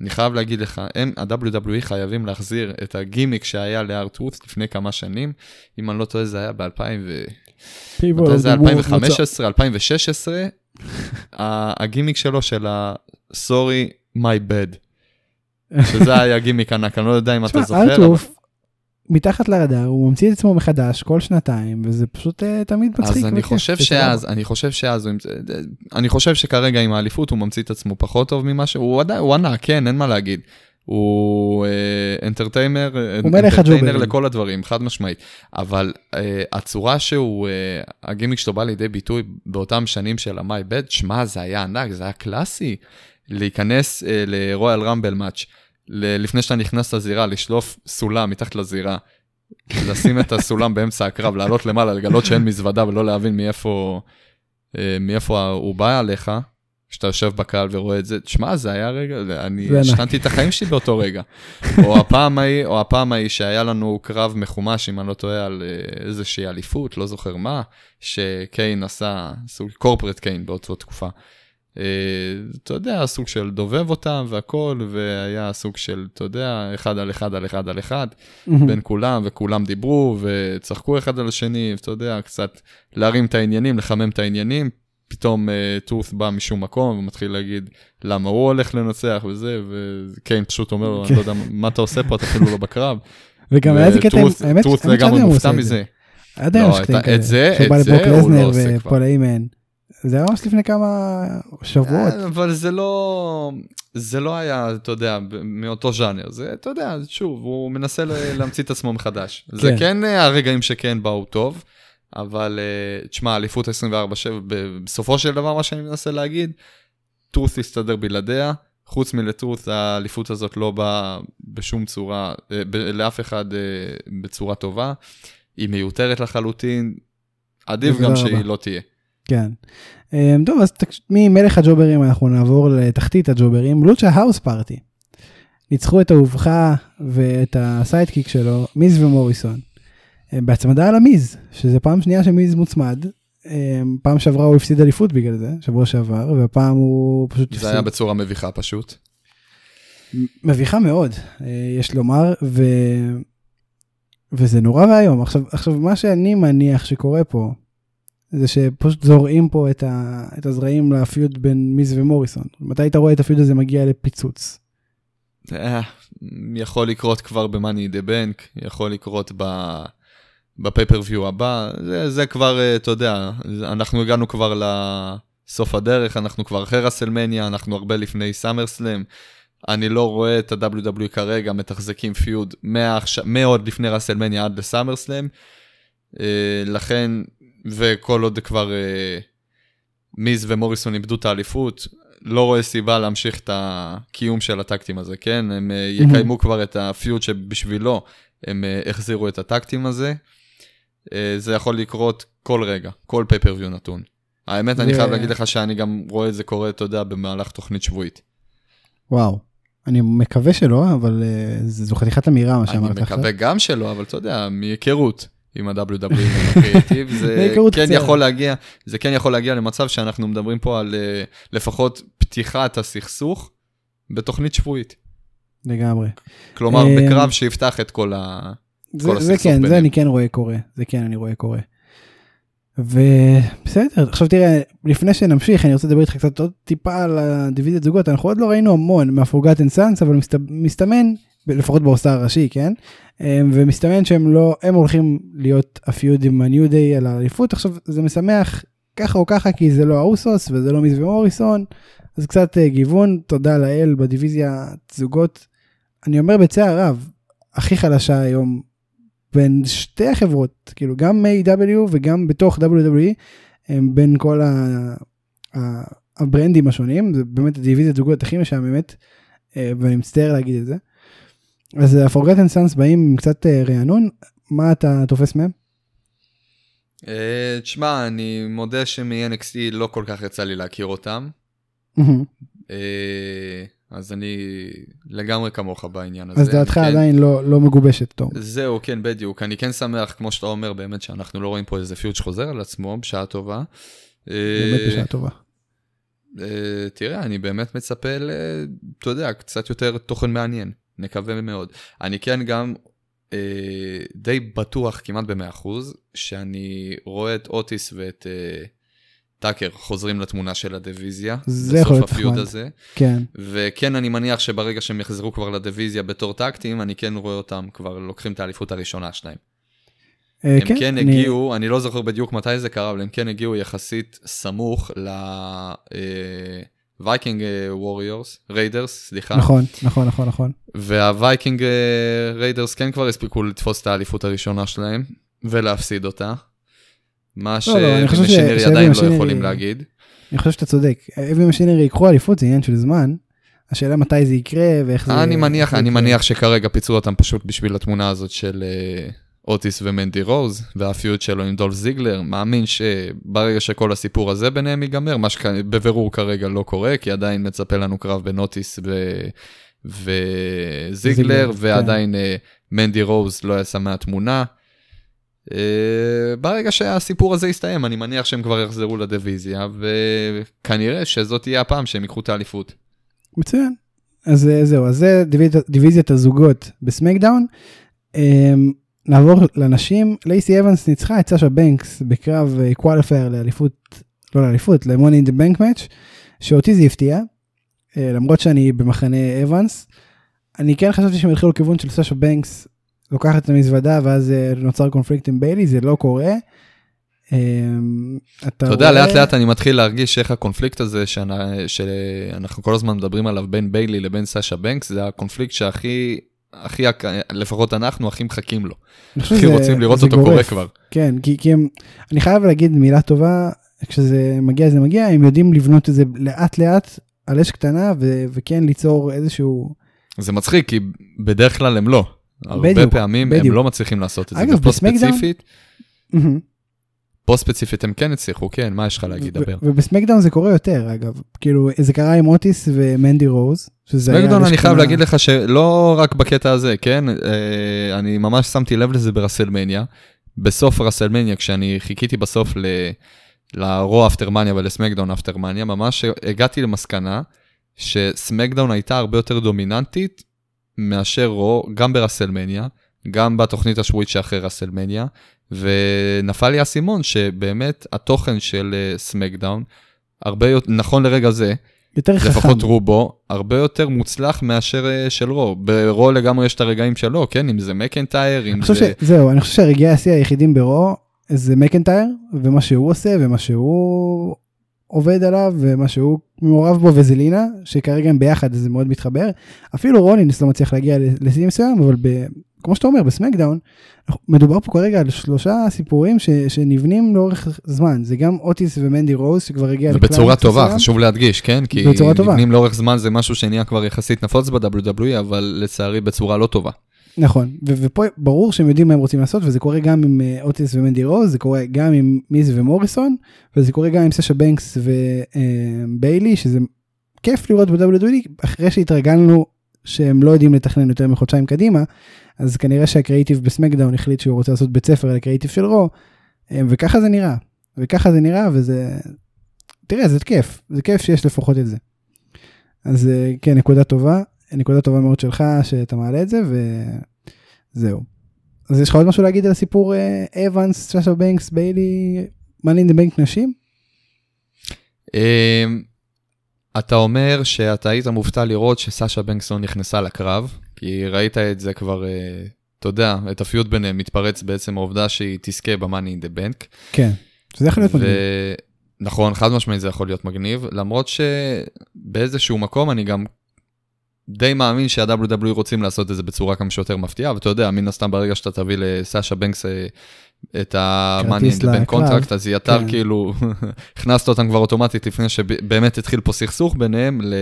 אני חייב להגיד לך, הם, ה-WWE חייבים להחזיר את הגימיק שהיה לארת'רוס לפני כמה שנים. אם אני לא טועה, זה היה ב-2000 ו... מתי זה 2015, 2016, הגימיק שלו של ה-Sorry, my bad. שזה היה גימיק ענק, אני לא יודע אם אתה זוכר. אלטוף, מתחת לרדאר, הוא ממציא את עצמו מחדש כל שנתיים, וזה פשוט uh, תמיד מצחיק. אז אני חושב שאז, אני חושב שאז, אני חושב שכרגע עם האליפות הוא ממציא את עצמו פחות טוב ממה שהוא הוא ענק, כן, אין מה להגיד. הוא אנטרטיינר, uh, הוא מלך הג'וברים. לכל הדברים, חד משמעית. אבל uh, הצורה שהוא, uh, הגימיק שלו בא לידי ביטוי באותם שנים של בד, שמע, זה היה ענק, זה היה קלאסי. להיכנס uh, לרויאל רמבל מאץ', לפני שאתה נכנס לזירה, לשלוף סולם מתחת לזירה, לשים את הסולם באמצע הקרב, לעלות למעלה, לגלות שאין מזוודה ולא להבין מאיפה, uh, מאיפה הוא בא עליך. כשאתה יושב בקהל ורואה את זה, תשמע, זה היה רגע, אני השתנתי את החיים שלי באותו רגע. או הפעם ההיא, או הפעם ההיא שהיה לנו קרב מחומש, אם אני לא טועה, על אה, איזושהי אליפות, לא זוכר מה, שקיין עשה, סוג קורפרט קיין באותה תקופה. אה, אתה יודע, סוג של דובב אותם והכל, והיה סוג של, אתה יודע, אחד על אחד על אחד על אחד, בין כולם, וכולם דיברו, וצחקו אחד על השני, אתה יודע, קצת להרים את העניינים, לחמם את העניינים. פתאום אה, בא משום מקום ומתחיל להגיד למה הוא הולך לנצח וזה, וקיין פשוט אומר לו, אני לא יודע מה אתה עושה פה, אתה אפילו לא בקרב. וגם היה איזה קטע, האמת לגמרי מופתע מזה. עד היום יש קטעים כאלה. את זה, את זה הוא לא עושה כבר. זה היה ממש לפני כמה שבועות. אה, אבל זה לא, זה לא היה, אתה יודע, מאותו ז'אנר. זה, אתה יודע, שוב, הוא מנסה להמציא את עצמו מחדש. זה כן, כן אה, הרגעים שכן באו טוב. אבל uh, תשמע, אליפות 24-7, בסופו של דבר מה שאני מנסה להגיד, טרוס יסתדר בלעדיה, חוץ מלטרוס האליפות הזאת לא באה בשום צורה, uh, ב- לאף אחד uh, בצורה טובה, היא מיותרת לחלוטין, עדיף גם שהיא לא תהיה. כן. Um, טוב, אז ממלך הג'וברים אנחנו נעבור לתחתית הג'וברים, לוצ'ה האוס פארטי. ניצחו את אהובך ואת ה sidekick שלו, מיז ומוריסון. אה, בהצמדה על המיז, שזה פעם שנייה שמיז מוצמד. אה, פעם שעברה הוא הפסיד אליפות בגלל זה, שבוע שעבר, והפעם הוא פשוט הפסיד. זה היה בצורה מביכה פשוט. מביכה מאוד, אה, יש לומר, ו... וזה נורא ואיום. עכשיו, עכשיו, מה שאני מניח שקורה פה, זה שפשוט זורעים פה את, ה... את הזרעים ל feud בין מיז ומוריסון. מתי אתה רואה את ה feud הזה מגיע לפיצוץ? יכול לקרות כבר ב- Money in the Bank, יכול לקרות ב... ב pay-per-view הבא, זה, זה כבר, אה, אתה יודע, אנחנו הגענו כבר לסוף הדרך, אנחנו כבר אחרי WrestleMania, אנחנו הרבה לפני SummerSlam. אני לא רואה את ה-WWE כרגע מתחזקים feud מעוד לפני WrestleMania עד ל SummerSlam. אה, לכן, וכל עוד כבר אה, מיז ומוריסון איבדו את האליפות, לא רואה סיבה להמשיך את הקיום של הטקטים הזה, כן? הם יקיימו כבר את הפיוד שבשבילו הם החזירו את הטקטים הזה. אה, זה יכול לקרות כל רגע, כל פייפריוויו נתון. האמת, אני חייב להגיד לך שאני גם רואה את זה קורה, אתה יודע, במהלך תוכנית שבועית. וואו. אני מקווה שלא, אבל uh, זו חתיכת אמירה, מה שאמרת עכשיו. אני מקווה גם שלא, אבל אתה יודע, מהיכרות עם ה-WW הקריאטיב, זה כן יכול להגיע, זה כן יכול להגיע למצב שאנחנו מדברים פה על uh, לפחות פתיחת הסכסוך בתוכנית שבועית. לגמרי. כלומר, בקרב שיפתח את כל ה... זה, זה כן, ביניהם. זה אני כן רואה קורה, זה כן אני רואה קורה. ובסדר, עכשיו תראה, לפני שנמשיך, אני רוצה לדבר איתך קצת עוד טיפה על הדיוויזיות זוגות, אנחנו עוד לא ראינו המון מהפורגטן סאנס, אבל מסת, מסתמן, לפחות בעושה הראשי, כן? אמ, ומסתמן שהם לא, הם הולכים להיות הפיוד עם הניו דיי על האליפות, עכשיו זה משמח ככה או ככה, כי זה לא האוסוס וזה לא מיז ומוריסון, אז קצת אה, גיוון, תודה לאל בדיוויזיה זוגות. אני אומר בצער רב, הכי חלשה היום בין שתי החברות, כאילו גם A.W וגם בתוך WWE, הם בין כל ה, ה, הברנדים השונים, זה באמת הדיוויזיה זוגות הכי משעממת, אה, ואני מצטער להגיד את זה. אז ה-Forgotten Sons באים עם קצת אה, רענון, מה אתה תופס מהם? אה, תשמע, אני מודה שמ-NXT לא כל כך יצא לי להכיר אותם. אז אני לגמרי כמוך בעניין הזה. אז דעתך כן, עדיין לא, לא מגובשת טוב. זהו, כן, בדיוק. אני כן שמח, כמו שאתה אומר, באמת שאנחנו לא רואים פה איזה פיוט שחוזר על עצמו בשעה טובה. באמת בשעה טובה. תראה, אני באמת מצפה ל... אתה יודע, קצת יותר תוכן מעניין. נקווה מאוד. אני כן גם אה, די בטוח כמעט ב-100% שאני רואה את אוטיס ואת אה, טאקר חוזרים לתמונה של הדיוויזיה. זה יכול להיות נחמד. הזה. כן. וכן, אני מניח שברגע שהם יחזרו כבר לדיוויזיה בתור טקטים, אני כן רואה אותם כבר לוקחים את האליפות הראשונה שלהם. אה, הם כן, כן אני... הגיעו, אני לא זוכר בדיוק מתי זה קרה, אבל הם כן הגיעו יחסית סמוך ל... אה, Viking Warriors, Raiders, סליחה. נכון, נכון, נכון, נכון. וה Viking Raiders כן כבר הספיקו לתפוס את האליפות הראשונה שלהם, ולהפסיד אותה. מה לא, לא, ש Machinery עדיין לא יכולים להגיד. אני חושב שאתה צודק. Heavy Machinery ייקחו אליפות, זה עניין של זמן. השאלה מתי זה יקרה ואיך זה... אני מניח, אני מניח שכרגע פיצלו אותם פשוט בשביל התמונה הזאת של אה, אוטיס ומנדי רוז, וה feud שלו עם דולף זיגלר, מאמין שברגע שכל הסיפור הזה ביניהם ייגמר, מה שבבירור כרגע לא קורה, כי עדיין מצפה לנו קרב בין אוטיס. וזיגלר, ועדיין כן. מנדי רוז לא יצא מהתמונה. אה, ברגע שהסיפור הזה יסתיים, אני מניח שהם כבר יחזרו לדיוויזיה, וכנראה שזאת תהיה הפעם שהם ייקחו את האליפות. מצוין. אז אה, זהו, אז זה דיוויזיית הזוגות ב SmackDown. אמ, נעבור לנשים, לייסי אבנס ניצחה את סאשה בנקס בקרב qualifier אה, לאליפות, לא לאליפות, ל Money in the Bank match, שאותי זה הפתיע, למרות שאני במחנה אבנס. אני כן חשבתי שהם התחילו לכיוון של סאשה בנקס לוקחת את המזוודה ואז אה, נוצר קונפליקט עם ביילי, זה לא קורה. אתה יודע, לאט לאט אני מתחיל להרגיש איך הקונפליקט הזה שאנחנו כל הזמן מדברים עליו בין ביילי לבין סאשה בנקס, זה הקונפליקט שהכי הכי, לפחות אנחנו הכי מחכים לו. הכי רוצים לראות אותו. קורה כבר. כן, כי, כי הם, אני חייב להגיד מילה טובה, כשזה מגיע זה מגיע, הם יודעים לבנות את זה לאט לאט על אש קטנה ו, וכן ליצור איזשהו... זה מצחיק, כי בדרך כלל הם לא. הרבה בדיוק, פעמים בדיוק. הם לא מצליחים לעשות את זה. אגב, ב SmackDown... פה ספציפית הם כן הצליחו, כן, מה יש לך להגיד, דבר. וב SmackDown זה קורה יותר, אגב. כאילו, זה קרה עם אוטיס ומנדי רוז, שזה היה... SmackDown אני חייב להגיד לך שלא רק בקטע הזה, כן? אה, אני ממש שמתי לב לזה ב WrestleMania. בסוף WrestleMania, כשאני חיכיתי בסוף לרו אפטרמניה ולסמקדאון אפטרמניה, ממש הגעתי למסקנה ש SmackDown הייתה הרבה יותר דומיננטית מאשר Raw, גם ב WrestleMania, גם בתוכנית השבועית שאחרי WrestleMania. ונפל לי האסימון שבאמת התוכן של SmackDown, אה, הרבה יותר, נכון לרגע זה, יותר חכם. לפחות רובו, הרבה יותר מוצלח מאשר אה, של Raw. ב Raw לגמרי יש את הרגעים שלו, כן? אם זה מקנטייר, אם זה... ש... זהו, אני חושב שהרגעי השיא היחידים ברו זה מקנטייר, ומה שהוא עושה, ומה שהוא עובד עליו, ומה שהוא מעורב בו, וזלינה, שכרגע הם ביחד, אז זה מאוד מתחבר. אפילו רולינס לא מצליח להגיע לשיא מסוים, אבל ב... כמו שאתה אומר, בסמקדאון, מדובר פה כרגע על שלושה סיפורים ש, שנבנים לאורך זמן, זה גם אוטיס ומנדי רוז שכבר הגיע לקלאנט. ובצורה טובה, מסוים. חשוב להדגיש, כן? כי נבנים טובה. לאורך זמן זה משהו שנהיה כבר יחסית נפוץ ב-WWE, אבל לצערי בצורה לא טובה. נכון, ופה ברור שהם יודעים מה הם רוצים לעשות, וזה קורה גם עם uh, אוטיס ומנדי רוז, זה קורה גם עם מיז ומוריסון, וזה קורה גם עם סשה בנקס וביילי, uh, שזה כיף לראות ב-WWE, אחרי שהתרגלנו שהם לא יודעים לתכנן יותר מחודשיים קדימה, אז כנראה שהקריאיטיב בסמקדאון החליט שהוא רוצה לעשות בית ספר לקריאיטיב של רו, אה, וככה זה נראה. וככה זה נראה, וזה... תראה, זה כיף, זה כיף שיש לפחות את זה. אז אה, כן, נקודה טובה, נקודה טובה מאוד שלך שאתה מעלה את זה, וזהו. אז יש לך עוד משהו להגיד על הסיפור אבנס, שאשו בנקס, ביילי, מאני אין בנק נשים? אמ, אתה אומר שאתה היית מופתע לראות שסאשה בנקסון נכנסה לקרב, כי ראית את זה כבר, uh, אתה יודע, את הפיוט ביניהם מתפרץ בעצם העובדה שהיא תזכה ב-Money in the Bank. כן, שזה יכול להיות ו... מגניב. נכון, חד משמעית זה יכול להיות מגניב, למרות שבאיזשהו מקום אני גם די מאמין שה-WWE רוצים לעשות את זה בצורה כמה שיותר מפתיעה, ואתה יודע, מן הסתם ברגע שאתה תביא לסאשה בנקס אה, את ה-money in the bank contract, אז יתר כן. כאילו, הכנסת אותם כבר אוטומטית לפני שבאמת התחיל פה סכסוך ביניהם ל...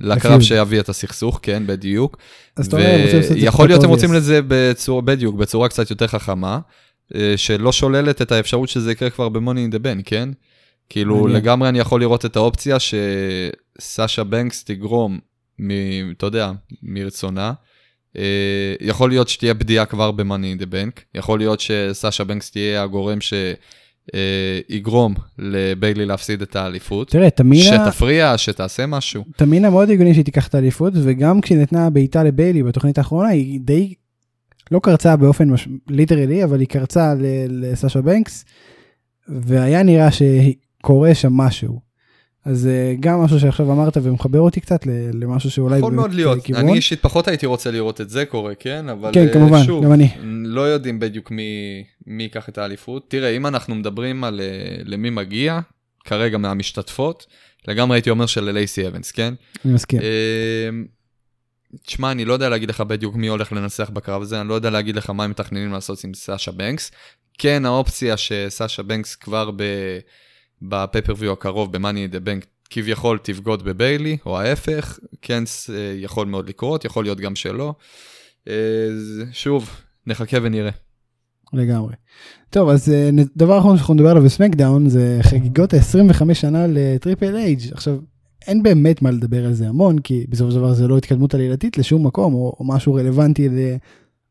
לקרב שיביא את הסכסוך, כן, בדיוק. אז אתה אומר, רוצים לעשות את זה יכול להיות הם רוצים לזה בצורה, בדיוק, בצורה קצת יותר חכמה, אה, שלא שוללת את האפשרות שזה יקרה כבר ב-money in the bank, כן? כאילו, לגמרי אני יכול לראות את האופציה שסאשה בנקס תגרום, מ, אתה יודע, מרצונה. אה, יכול להיות שתהיה בדיעה כבר ב-Money in the Bank, יכול להיות שסאשה בנקס תהיה הגורם ש... יגרום לביילי להפסיד את האליפות. תראה, תמינה... שתפריע, שתעשה משהו. תמינה מאוד הגיוני שהיא תיקח את האליפות, וגם כשהיא נתנה בעיטה לביילי בתוכנית האחרונה, היא די לא קרצה באופן מש... literally, אבל היא קרצה לסאשה בנקס, והיה נראה שקורה שם משהו. אז אה, גם משהו שעכשיו אמרת ומחבר אותי קצת למשהו שאולי... יכול מאוד להיות, כיוון. אני אישית פחות הייתי רוצה לראות את זה קורה, כן? אבל כן, כמובן, שוב, גם אני. לא יודעים בדיוק מי, מי ייקח את האליפות. תראה, אם אנחנו מדברים על אה, למי מגיע, כרגע מהמשתתפות, לגמרי הייתי אומר של לייסי אבנס, כן? אני מסכים. תשמע, אני לא יודע להגיד לך בדיוק מי הולך לנצח בקרב הזה, אני לא יודע להגיד לך מה הם מתכננים לעשות עם סאשה בנקס. כן, האופציה שסאשה בנקס כבר בפייפריוויו הקרוב, ב-Money in the Bank, כביכול תבגוד בביילי, או ההפך, כן אה, יכול מאוד לקרות, יכול להיות גם שלא. אה, שוב, נחכה ונראה. לגמרי. טוב, אז אה, דבר אחרון שאנחנו נדבר עליו בסמקדאון זה חגיגות ה-25 שנה לטריפל אייג'. עכשיו, אין באמת מה לדבר על זה המון, כי בסופו של דבר זה לא התקדמות עלילתית לשום מקום, או, או משהו רלוונטי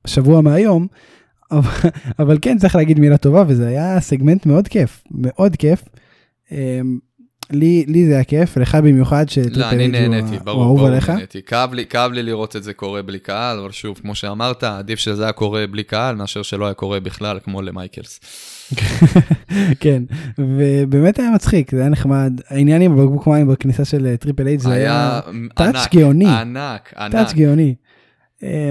לשבוע מהיום, אבל, אבל כן צריך להגיד מילה טובה, וזה היה סגמנט מאוד כיף, מאוד כיף. אמ, לי, לי זה היה כיף, לך במיוחד שטריפל לא, אני נהניתי, ברור, ברור, נהניתי. כאב לי, כאב לי לראות את זה קורה בלי קהל, אבל שוב, כמו שאמרת, עדיף שזה היה קורה בלי קהל, מאשר שלא היה קורה בכלל, כמו למייקלס. כן, ובאמת היה מצחיק, זה היה נחמד. העניין עם הבקבוק מים בכניסה של טריפל אייץ' זה היה touch גאוני. ענק, ענק. touch גאוני.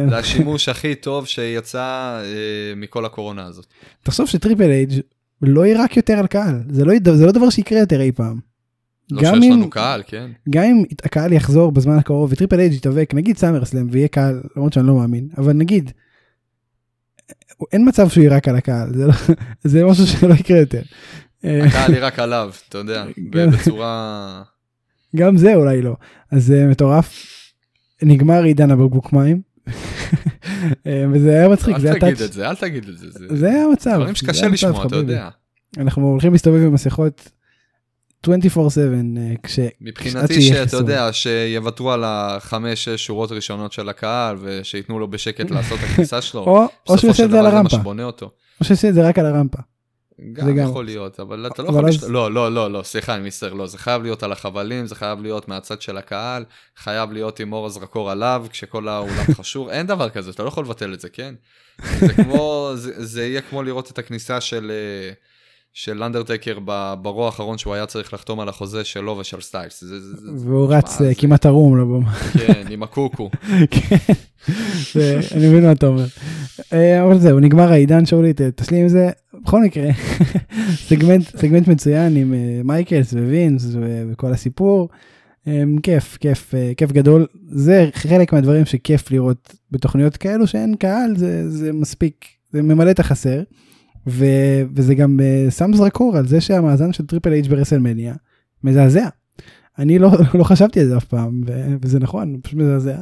זה השימוש הכי טוב שיצא אה, מכל הקורונה הזאת. תחשוב שטריפל אייץ' לא יירק יותר על קהל, זה לא, זה לא דבר שיקרה יותר אי פעם. לא שיש לנו קהל, כן. גם אם הקהל יחזור בזמן הקרוב וטריפל אייץ' יתאבק, נגיד SummerSlam ויהיה קהל, למרות שאני לא מאמין, אבל נגיד, אין מצב שהוא יירק על הקהל, זה, לא, זה משהו שלא יקרה יותר. הקהל יירק עליו, אתה יודע, בצורה... גם זה אולי לא. אז זה מטורף. נגמר עידן הבקבוק מים. וזה היה מצחיק, זה היה טאץ'. אל תגיד את זה, אל תגיד את זה. זה היה המצב. דברים שקשה לשמוע, אתה יודע. אנחנו הולכים להסתובב עם מסכות 24/7 כש... מבחינתי שאתה יודע שיוותרו על החמש שורות ראשונות של הקהל ושייתנו לו בשקט לעשות את הכניסה שלו. או, שהוא יעשה את זה על הרמפה. או שיעשה את זה רק על הרמפה. גם יכול להיות אבל אתה לא יכול אז... לא לא לא לא סליחה אני מסתר לא זה חייב להיות על החבלים זה חייב להיות מהצד של הקהל חייב להיות עם אור הזרקור עליו כשכל האולם חשור אין דבר כזה אתה לא יכול לבטל את זה כן. זה כמו זה, זה יהיה כמו לראות את הכניסה של. Uh, של אנדרטקר ברוע האחרון שהוא היה צריך לחתום על החוזה שלו ושל סטיילס. והוא רץ אה, כמעט ערום לבמה. כן, עם הקוקו. כן, אני מבין מה אתה אומר. אה, אבל זהו, נגמר העידן שאולי, תשלים עם זה. בכל מקרה, סגמנט מצוין עם אה, מייקלס ווינס וכל הסיפור. כיף, כיף, כיף גדול. זה חלק מהדברים שכיף לראות בתוכניות כאלו שאין קהל, זה מספיק, זה ממלא את החסר. ו, וזה גם אה, שם זרקור על זה שהמאזן של טריפל אייץ' ב WrestleMania מזעזע. אני לא, לא חשבתי על זה אף פעם, ו, וזה נכון, פשוט מזעזע.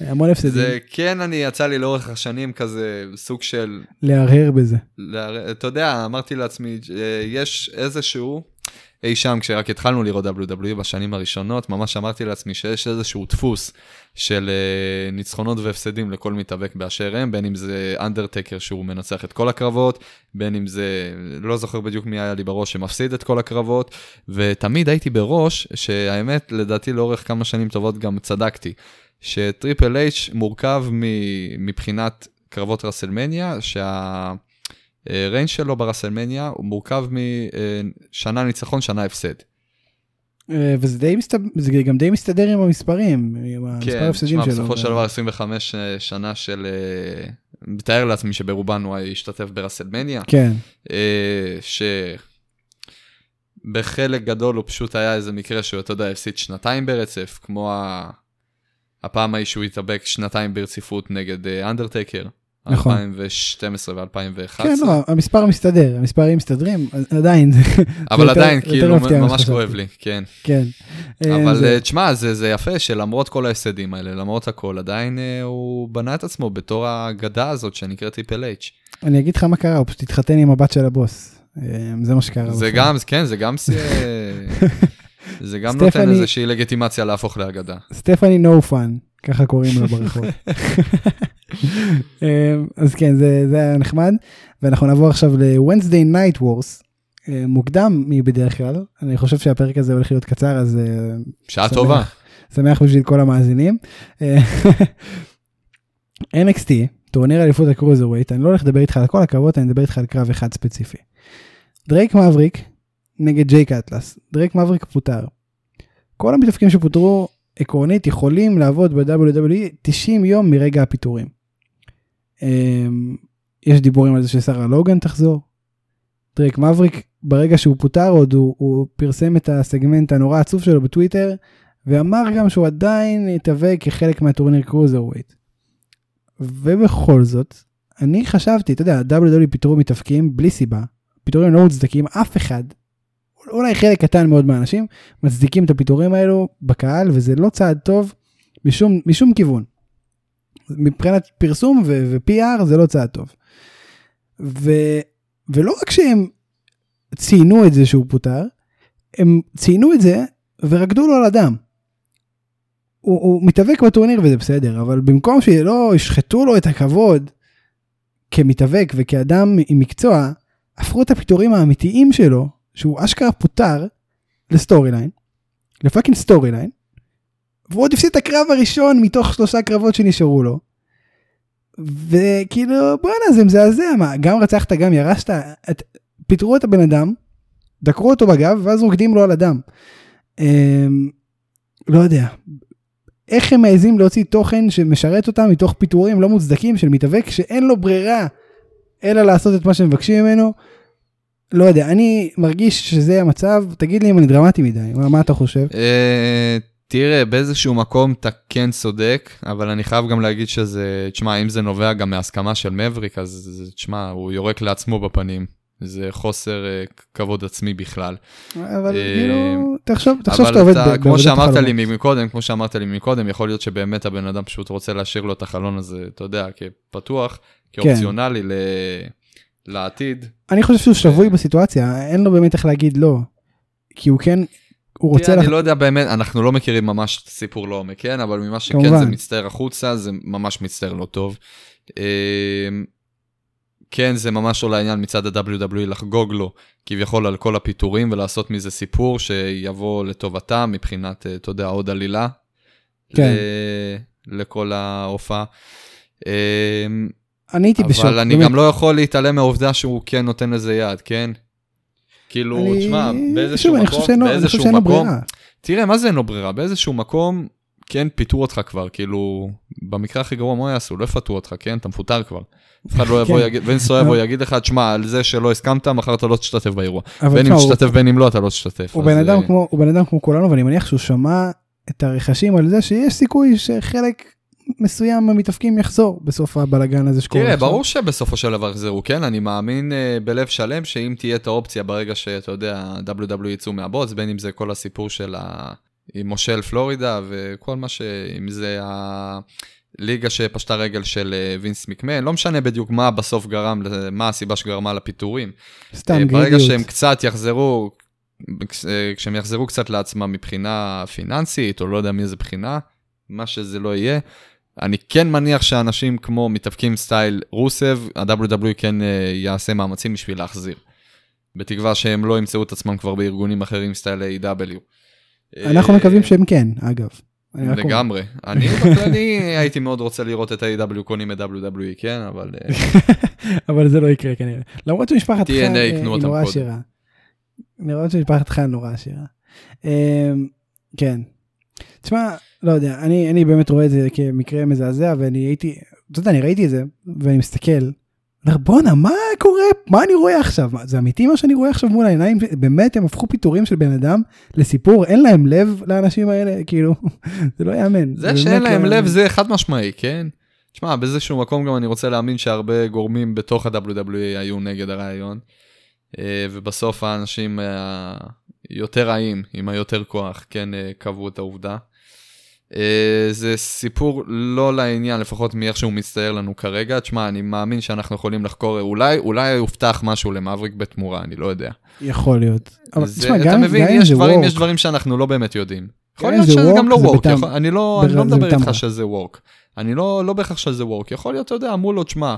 המון הפסדים. זה כן, אני יצא לי לאורך השנים כזה סוג של... להרהר בזה. להר... אתה יודע, אמרתי לעצמי, אה, יש איזשהו, אי שם, כשרק התחלנו לראות WWE בשנים הראשונות, ממש אמרתי לעצמי שיש איזשהו דפוס של uh, ניצחונות והפסדים לכל מתאבק באשר הם, בין אם זה אנדרטקר שהוא מנצח את כל הקרבות, בין אם זה, לא זוכר בדיוק מי היה לי בראש שמפסיד את כל הקרבות, ותמיד הייתי בראש, שהאמת, לדעתי לאורך כמה שנים טובות גם צדקתי, שטריפל אייץ' מורכב מבחינת קרבות WrestleMania, שה... range שלו ב WrestleMania הוא מורכב משנה ניצחון, שנה הפסד. אה, וזה די מסתבר, זה גם די מסתדר עם המספרים, עם המספר כן, ההפסדים שלו. כן, בסופו של דבר 25 אה, שנה של, אה, מתאר לעצמי שברובן הוא השתתף ב WrestleMania. כן. שבחלק גדול הוא פשוט היה איזה מקרה שהוא, אתה יודע, הפסיד שנתיים ברצף, כמו הפעם ההיא שהוא התאבק שנתיים ברציפות נגד אנדרטייקר. נכון. 2012 ו-2011. כן, לא, המספר מסתדר, המספרים מסתדרים, עדיין. אבל עדיין, כאילו, ממש כואב לי, כן. כן. אבל זה... אה, תשמע, זה, זה יפה שלמרות כל ההפסדים האלה, למרות הכל, עדיין אה, הוא בנה את עצמו בתור האגדה הזאת שנקראת טיפל אייץ'. אני אגיד לך מה קרה, הוא פשוט התחתן עם הבת של הבוס. אה, זה מה שקרה. זה גם, כן, זה גם... זה גם סטפני... נותן איזושהי לגיטימציה להפוך לאגדה. סטפני no fun, ככה קוראים לו ברחוב. אמ, אז כן, זה, זה היה נחמד. ואנחנו נעבור עכשיו ל-Wednesday Night Wars, אה, מוקדם מבדרך כלל, אני חושב שהפרק הזה הולך להיות קצר, אז... אה, שעה שמח, טובה. שמח בשביל כל המאזינים. אה, NXT, טורניר אליפות ה cruiserweight, אני לא הולך לדבר איתך על כל הקרבות, אני אדבר איתך על קרב אחד ספציפי. דרייק מאבריק נגד ג'ייק אטלס, דרייק מאבריק פוטר. כל המתאבקים שפוטרו עקרונית יכולים לעבוד ב-WWE 90 יום מרגע הפיטורים. יש דיבורים על זה ששרה לוגן תחזור. דרייק מאבריק ברגע שהוא פוטר עוד הוא, הוא פרסם את הסגמנט הנורא עצוב שלו בטוויטר ואמר גם שהוא עדיין יתהווה כחלק מהטורניר cruiserweight. ובכל זאת אני חשבתי אתה יודע WWE פיטרו מתאבקים בלי סיבה פיטורים לא מוצדקים אף אחד אולי חלק קטן מאוד מהאנשים מצדיקים את הפיטורים האלו בקהל וזה לא צעד טוב משום משום כיוון. מבחינת פרסום ו-PR זה לא צעד טוב. ו, ולא רק שהם ציינו את זה שהוא פוטר, הם ציינו את זה ורקדו לו על הדם. הוא, הוא מתאבק בטורניר וזה בסדר, אבל במקום שלא ישחטו לו את הכבוד כמתאבק וכאדם עם מקצוע, הפכו את הפיטורים האמיתיים שלו, שהוא אשכרה פוטר, ל storyline, ל fucking storyline, והוא עוד הפסיד את הקרב הראשון מתוך שלושה קרבות שנשארו לו. וכאילו בואנה זה מזעזע מה גם רצחת גם ירשת את, פיטרו את הבן אדם דקרו אותו בגב ואז רוקדים לו על הדם. אמ, לא יודע איך הם מעזים להוציא תוכן שמשרת אותם מתוך פיטורים לא מוצדקים של מתאבק שאין לו ברירה אלא לעשות את מה שמבקשים ממנו. לא יודע אני מרגיש שזה המצב תגיד לי אם אני דרמטי מדי מה, מה אתה חושב. אה, תראה, באיזשהו מקום אתה כן צודק, אבל אני חייב גם להגיד שזה, תשמע, אם זה נובע גם מהסכמה של מבריק, אז תשמע, הוא יורק לעצמו בפנים. זה חוסר uh, כבוד עצמי בכלל. אבל uh, כאילו, תחשוב, תחשוב שאתה עובד בעבודת כמו שאמרת לי מקודם, כמו שאמרת לי מקודם, יכול להיות שבאמת הבן אדם פשוט רוצה להשאיר לו את החלון הזה, אתה יודע, כפתוח, כן. כאופציונלי כן. ל... לעתיד. אני חושב שהוא שבוי בסיטואציה, אין לו באמת איך להגיד לא. כי הוא כן הוא רוצה... אני לא יודע באמת, אנחנו לא מכירים ממש את הסיפור לעומק, כן? אבל ממה שכן זה מצטער החוצה, זה ממש מצטער לא טוב. אמ, כן, זה ממש עולה העניין מצד ה-WWE לחגוג לו כביכול על כל הפיטורים ולעשות מזה סיפור שיבוא לטובתם מבחינת, אה, אתה יודע, עוד עלילה. כן. לכל ההופעה. אני הייתי בשוק. אבל אני גם לא יכול להתעלם מהעובדה שהוא כן נותן לזה יד, כן? כאילו, תשמע, באיזשהו מקום, באיזשהו מקום, תראה, מה זה אין לו ברירה? באיזשהו מקום, כן, פיטרו אותך כבר, כאילו, במקרה הכי גרוע, מה יעשו? לא יפטרו אותך, כן? אתה מפוטר כבר. אף אחד לא יבוא, כן. יגיד, וינסו יבוא יגיד לך, תשמע, על זה שלא הסכמת, מחר אתה לא תשתתף באירוע. בין אם תשתתף, בין אם לא, אתה לא תשתתף. הוא בן אדם כמו כולנו, ואני מניח שהוא שמע את הרכשים על זה שיש סיכוי שחלק מסוים המתאפקים יחזור בסוף הבלגן הזה שקורה. תראה, ברור שבסופו של דבר יחזרו, כן? אני מאמין uh, בלב שלם שאם תהיה את האופציה ברגע שאתה יודע, WW יצאו מהבוץ, בין אם זה כל הסיפור של ה... עם מושל פלורידה וכל מה ש... אם זה הליגה שפשטה רגל של אה, וינס מקמן, לא משנה בדיוק מה בסוף גרם, מה הסיבה שגרמה לפיטורים. סתם גרידיות. ברגע שהם קצת יחזרו, כשהם יחזרו קצת לעצמם מבחינה פיננסית, או לא יודע מאיזה בחינה, מה שזה לא יהיה, אני כן מניח שאנשים כמו מתאבקים סטייל רוסב, ה-WW כן אה, יעשה מאמצים בשביל להחזיר. בתקווה שהם לא ימצאו את עצמם כבר בארגונים אחרים סטייל A.W. אנחנו מקווים שהם כן, אגב. לגמרי. אני בכללי הייתי מאוד רוצה לראות את A.W. קונים את WWE, כן, אבל... אה, אבל זה לא יקרה כנראה. למרות שמשפחת חן היא נורא עשירה. למרות שמשפחת חן נורא עשירה. כן. תשמע, לא יודע, אני, אני באמת רואה את זה כמקרה מזעזע, ואני הייתי, אתה יודע, אני ראיתי את זה, ואני מסתכל, בואנה, מה קורה, מה אני רואה עכשיו? זה אמיתי מה שאני רואה עכשיו מול העיניים? באמת הם הפכו פיטורים של בן אדם לסיפור, אין להם לב לאנשים האלה, כאילו, זה לא יאמן. זה, זה שאין להם לא לב זה חד משמעי, כן? תשמע, באיזשהו מקום גם אני רוצה להאמין שהרבה גורמים בתוך ה-WWE היו נגד הרעיון, אה, ובסוף האנשים היותר רעים, עם היותר כוח, כן, אה, קבעו את העובדה. אה, זה סיפור לא לעניין, לפחות מאיך שהוא מצטייר לנו כרגע. תשמע, אני מאמין שאנחנו יכולים לחקור, אולי, אולי יובטח משהו למבריק בתמורה, אני לא יודע. יכול להיות. אבל זה, תשמע, גם, מבין, גם יש, דברים, יש דברים שאנחנו לא באמת יודעים. יכול להיות שזה גם לא וורק, לא, אני לא מדבר איתך שזה וורק. אני לא, לא בהכרח שזה וורק, יכול להיות, אתה יודע, אמרו לו, תשמע,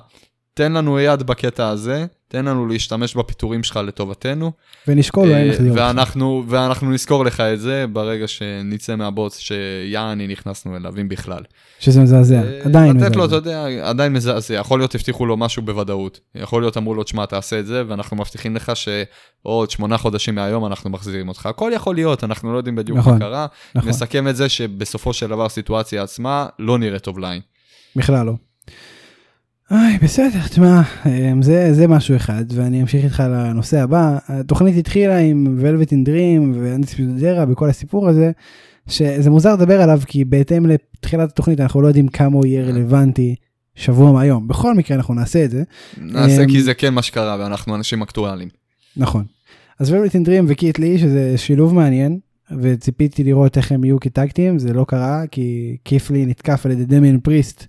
תן לנו יד בקטע הזה, תן לנו להשתמש בפיטורים שלך לטובתנו. ונשקול להם איך להיות. ואנחנו, ואנחנו נזכור לך את זה ברגע שנצא מהבוץ שיעני נכנסנו אליו, אם בכלל. שזה מזעזע, אה, עדיין מזעזע. לתת לו, אתה יודע, עדיין מזעזע. יכול להיות הבטיחו לו משהו בוודאות. יכול להיות אמרו לו, תשמע, תעשה את זה, ואנחנו מבטיחים לך שעוד שמונה חודשים מהיום אנחנו מחזירים אותך. הכל יכול להיות, אנחנו לא יודעים בדיוק נכון, מה קרה. נכון. נסכם את זה שבסופו של דבר הסיטואציה עצמה לא נראית טוב ליין. בכלל לא. אוי, בסדר, תשמע, אמ, זה, זה משהו אחד, ואני אמשיך איתך לנושא הבא. התוכנית התחילה עם in Dream ואנטיספידרה בכל הסיפור הזה, שזה מוזר לדבר עליו, כי בהתאם לתחילת התוכנית אנחנו לא יודעים כמה הוא יהיה רלוונטי שבוע מהיום. בכל מקרה אנחנו נעשה את זה. נעשה כי אמ, זה כן מה שקרה, ואנחנו אנשים אקטואליים. נכון. אז ולווטין דרים וקית' לי, שזה שילוב מעניין, וציפיתי לראות איך הם יהיו כ tag team, זה לא קרה, כי קית' לי נתקף על ידי דמיין פריסט.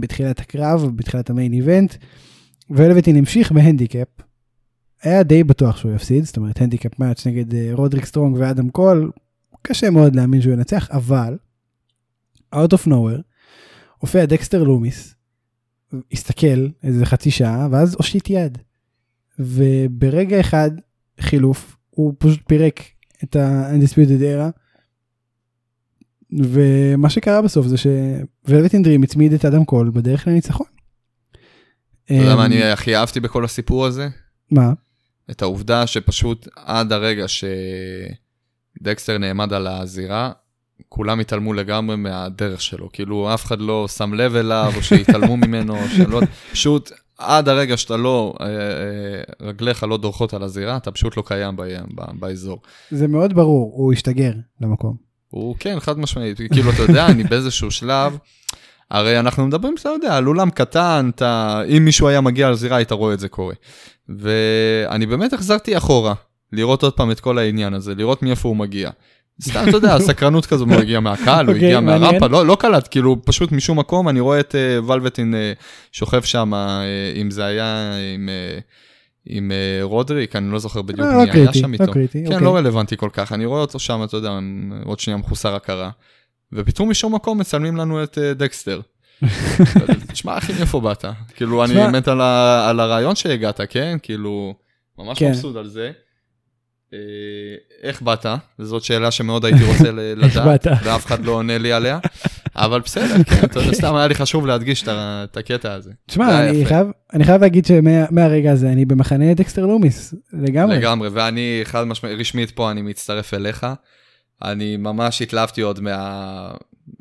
בתחילת הקרב, בתחילת ה main event, ולווטין המשיך בהנדיקאפ. היה די בטוח שהוא יפסיד, זאת אומרת handicap match נגד אה, רודריק סטרונג ואדם קול, קשה מאוד להאמין שהוא ינצח, אבל, out of nowhere, הופיע דקסטר לומיס, הסתכל איזה חצי שעה, ואז הושיט יד. וברגע אחד, חילוף, הוא פשוט פירק את ה-undisputed era, ומה שקרה בסוף זה שוולווט אינדרים הצמיד את אדם קול בדרך לניצחון. אתה יודע מה אני הכי אהבתי בכל הסיפור הזה? מה? את העובדה שפשוט עד הרגע שדקסטר נעמד על הזירה, כולם התעלמו לגמרי מהדרך שלו, כאילו אף אחד לא שם לב אליו, או שהתעלמו ממנו, או שלא, פשוט עד הרגע שאתה לא, אה, אה, רגליך לא דורכות על הזירה, אתה פשוט לא קיים באזור. זה מאוד ברור, הוא השתגר למקום. הוא כן, חד משמעית, כאילו, אתה יודע, אני באיזשהו שלב, הרי אנחנו מדברים, אתה יודע, על אולם קטן, אתה, אם מישהו היה מגיע לזירה, היית רואה את זה קורה. ואני באמת החזרתי אחורה, לראות עוד פעם את כל העניין הזה, לראות מאיפה הוא מגיע. סתם, אתה יודע, הסקרנות כזו, הוא הגיע מהקהל, הוא הגיע אוקיי, מהרמפה, לא, לא קלט, כאילו, פשוט משום מקום, אני רואה את אה, ולווטין אה, שוכב שם, אה, אם זה היה עם... עם uh, רודריק, אני לא זוכר בדיוק לא, מי היה שם איתו. לא כן, אוקיי. לא רלוונטי כל כך, אני רואה אותו שם, אתה יודע, עוד שנייה מחוסר הכרה. ופתאום משום מקום מצלמים לנו את uh, דקסטר. תשמע אחי, איפה באת? כאילו, אני מת על, הרעיון שהגעת, כן? כאילו, ממש כן. מבסוט על זה. אה, איך באת? זאת שאלה שמאוד הייתי רוצה לדעת, ואף אחד לא עונה לי עליה. אבל בסדר, כן, סתם היה לי חשוב להדגיש את הקטע הזה. תשמע, אני חייב להגיד שמהרגע הזה אני במחנה דקסטר לומיס, לגמרי. לגמרי, ואני חד משמעית, רשמית פה אני מצטרף אליך. אני ממש התלהבתי עוד מה...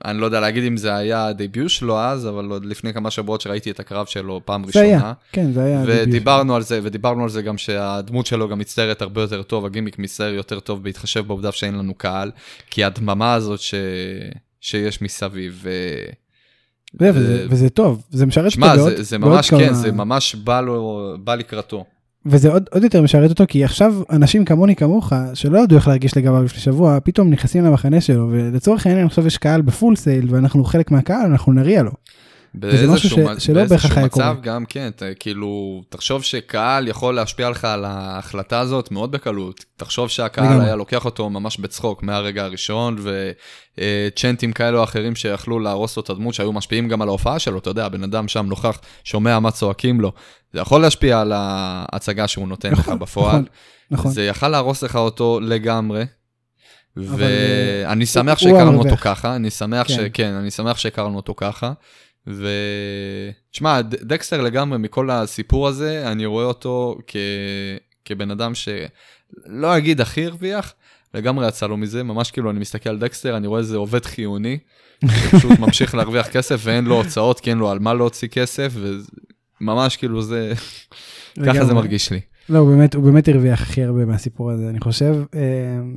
אני לא יודע להגיד אם זה היה הדביוט שלו אז, אבל עוד לפני כמה שבועות שראיתי את הקרב שלו פעם ראשונה. זה היה, כן, זה היה הדביוט. ודיברנו על זה, ודיברנו על זה גם שהדמות שלו גם מצטיירת הרבה יותר טוב, הגימיק מצטייר יותר טוב בהתחשב בעובדה שאין לנו קהל, כי הדממה הזאת ש... שיש מסביב. ו... וזה, וזה טוב, זה משרת אותו בעוד זה, זה ממש, כן, כמה... זה ממש בא, לו, בא לקראתו. וזה עוד, עוד יותר משרת אותו, כי עכשיו אנשים כמוני כמוך, שלא ידעו איך להרגיש לגביו לפני שבוע, פתאום נכנסים למחנה שלו, ולצורך העניין עכשיו יש קהל בפול סייל, ואנחנו חלק מהקהל, אנחנו נריע לו. וזה משהו ש... שלא בהכרח היה קורה. מצב גם כן, תה, כאילו, תחשוב שקהל יכול להשפיע לך על ההחלטה הזאת מאוד בקלות. תחשוב שהקהל היה לוקח אותו ממש בצחוק מהרגע הראשון, וצ'נטים כאלו או אחרים שיכלו להרוס לו את הדמות, שהיו משפיעים גם על ההופעה שלו, אתה יודע, בן אדם שם נוכח, שומע מה צועקים לו. זה יכול להשפיע על ההצגה שהוא נותן נכון, לך בפועל. נכון, נכון. זה יכל להרוס לך אותו לגמרי. ואני שמח שהכרנו אותו ככה, אני שמח כן. שכן, אני שמח שהכרנו אותו ככה. ותשמע, דקסטר לגמרי מכל הסיפור הזה, אני רואה אותו כ... כבן אדם שלא אגיד הכי הרוויח, לגמרי יצא לו מזה, ממש כאילו אני מסתכל על דקסטר, אני רואה איזה עובד חיוני, שפשוט ממשיך להרוויח כסף ואין לו הוצאות, כי אין לו על מה להוציא כסף, וממש כאילו זה, ככה זה מרגיש לי. לא, הוא באמת, הוא באמת הרוויח הכי הרבה מהסיפור הזה. אני חושב אה,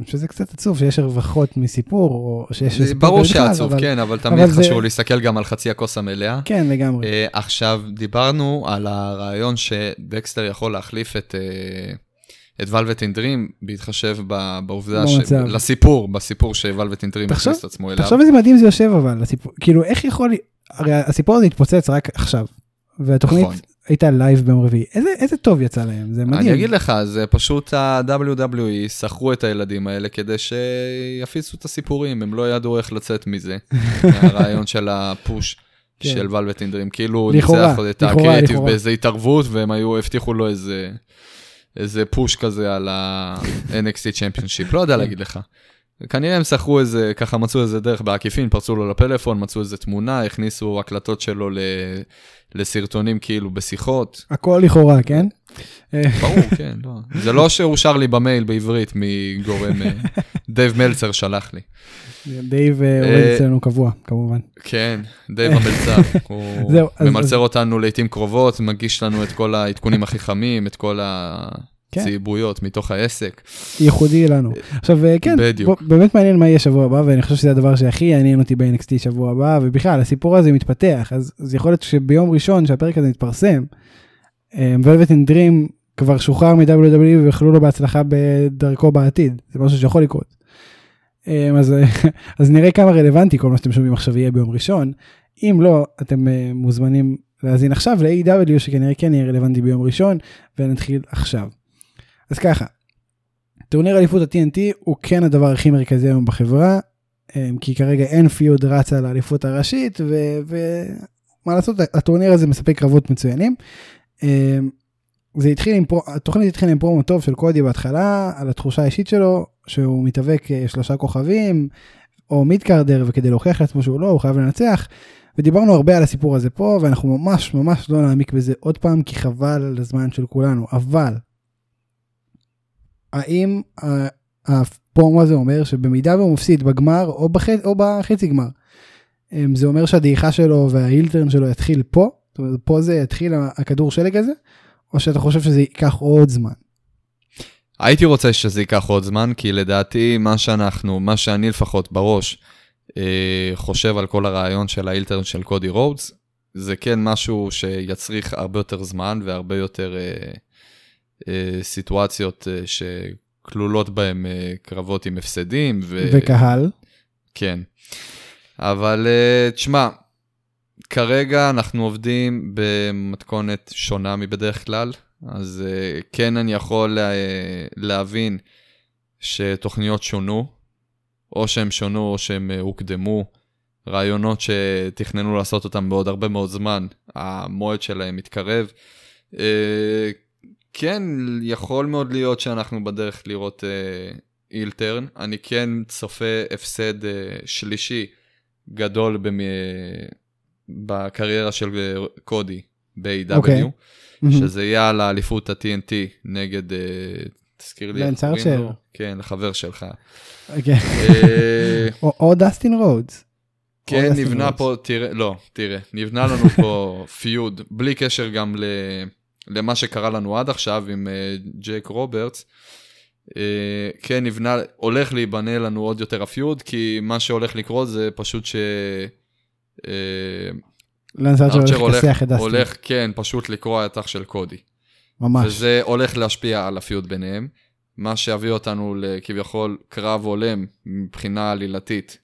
שזה קצת עצוב שיש הרווחות מסיפור, או שיש סיפור ברור שעצוב, אבל, כן, אבל תמיד אבל חשוב זה... להסתכל גם על חצי הכוס המלאה. כן, לגמרי. Uh, עכשיו, דיברנו על הרעיון שדקסטר יכול להחליף את, uh, את ולווטין דרים, בהתחשב בעובדה, ש... לסיפור, בסיפור שוולווטין דרים הכניס את עצמו אליו. תחשוב איזה מדהים זה יושב אבל, הסיפור, כאילו איך יכול, הרי הסיפור הזה התפוצץ רק עכשיו, והתוכנית נכון. הייתה live ביום רביעי, איזה, איזה טוב יצא להם, זה מדהים. אני אגיד לך, זה פשוט ה-WWE שכרו את הילדים האלה כדי שיפיצו את הסיפורים, הם לא ידעו איך לצאת מזה, הרעיון של ה push. כן. של ולווטין דרים, כאילו ניצח את הקריאטיב באיזה התערבות והם היו, הבטיחו לו איזה איזה push כזה על ה-NXT championship, לא יודע כן. להגיד לך. כנראה הם שכרו איזה, ככה מצאו איזה דרך בעקיפין, פרצו לו לפלאפון, מצאו איזה תמונה, הכניסו הקלטות שלו ל... לסרטונים כאילו בשיחות. הכל לכאורה, כן? ברור, כן, לא. זה לא שאושר לי במייל בעברית מגורם, אה, דייב מלצר שלח לי. דייב אה, עובד אה, אצלנו קבוע, כמובן. כן, דייב המלצר. הוא ממלצר אותנו לעיתים קרובות, מגיש לנו את כל העדכונים הכי חמים, את כל הצעיבויות מתוך העסק. ייחודי לנו. עכשיו, כן, באמת מעניין מה יהיה שבוע הבא, ואני חושב שזה הדבר שהכי יעניין אותי ב-NXT שבוע הבא, ובכלל, הסיפור הזה מתפתח, אז יכול להיות שביום ראשון שהפרק הזה מתפרסם, ולווטין דרים כבר שוחרר מ-WWE ויכלו לו בהצלחה בדרכו בעתיד, זה משהו שיכול לקרות. אמ, אז, אז נראה כמה רלוונטי כל מה שאתם שומעים עכשיו יהיה ביום ראשון. אם לא, אתם אה, מוזמנים להאזין עכשיו ל-AW שכנראה כן יהיה רלוונטי ביום ראשון, ונתחיל עכשיו. אז ככה, טורניר אליפות ה-TNT הוא כן הדבר הכי מרכזי היום בחברה, אמ, כי כרגע אין פיוד רצה לאליפות הראשית, ומה לעשות, הטורניר הזה מספק קרבות מצוינים. אמ, זה התחיל עם, התוכנית התחילה עם פרומו טוב של קודי בהתחלה, על התחושה האישית שלו, שהוא מתאבק אה, שלושה כוכבים, או מידקרדר, וכדי להוכיח לעצמו שהוא לא, הוא חייב לנצח. ודיברנו הרבה על הסיפור הזה פה, ואנחנו ממש ממש לא נעמיק בזה עוד פעם, כי חבל על הזמן של כולנו. אבל, האם הפרומו הזה אומר שבמידה והוא מפסיד בגמר או, בח... או בחצי גמר, אמ, זה אומר שהדעיכה שלו וההילטרן שלו יתחיל פה? זאת אומרת, פה זה יתחיל הכדור שלג הזה? או שאתה חושב שזה ייקח עוד זמן? הייתי רוצה שזה ייקח עוד זמן, כי לדעתי מה שאנחנו, מה שאני לפחות בראש אה, חושב על כל הרעיון של האילטרנט של קודי רודס, זה כן משהו שיצריך הרבה יותר זמן והרבה יותר אה, אה, סיטואציות אה, שכלולות בהם אה, קרבות עם הפסדים. ו... וקהל. כן. אבל אה, תשמע, כרגע אנחנו עובדים במתכונת שונה מבדרך כלל, אז כן אני יכול לה, להבין שתוכניות שונו, או שהם שונו או שהם uh, הוקדמו, רעיונות שתכננו לעשות אותם בעוד הרבה מאוד זמן, המועד שלהם מתקרב. כן, יכול מאוד להיות שאנחנו בדרך לראות אילטרן, uh, אני כן צופה הפסד uh, שלישי גדול במ... בקריירה של אה, קודי ב-AEW, okay. אוקיי. שזה יהיה על האליפות ה-TNT נגד, אה, תזכיר לי, לאנס ארצ'ר. כן, לחבר שלך. אוקיי. אה, או דסטין רודס. כן, נבנה פה, תראה, לא, תראה, נבנה לנו פה feud, בלי קשר גם ל, למה שקרה לנו עד עכשיו עם אה, ג'ייק רוברטס. אה, כן, נבנה, הולך להיבנה לנו עוד יותר ה feud, כי מה שהולך לקרות זה פשוט ש... לנס ארצ'ר הולך. הולך, כן, פשוט לקרוע את אח של קודי. ממש. וזה הולך להשפיע על הפיוט ביניהם, מה שיביא אותנו לכביכול קרב הולם מבחינה עלילתית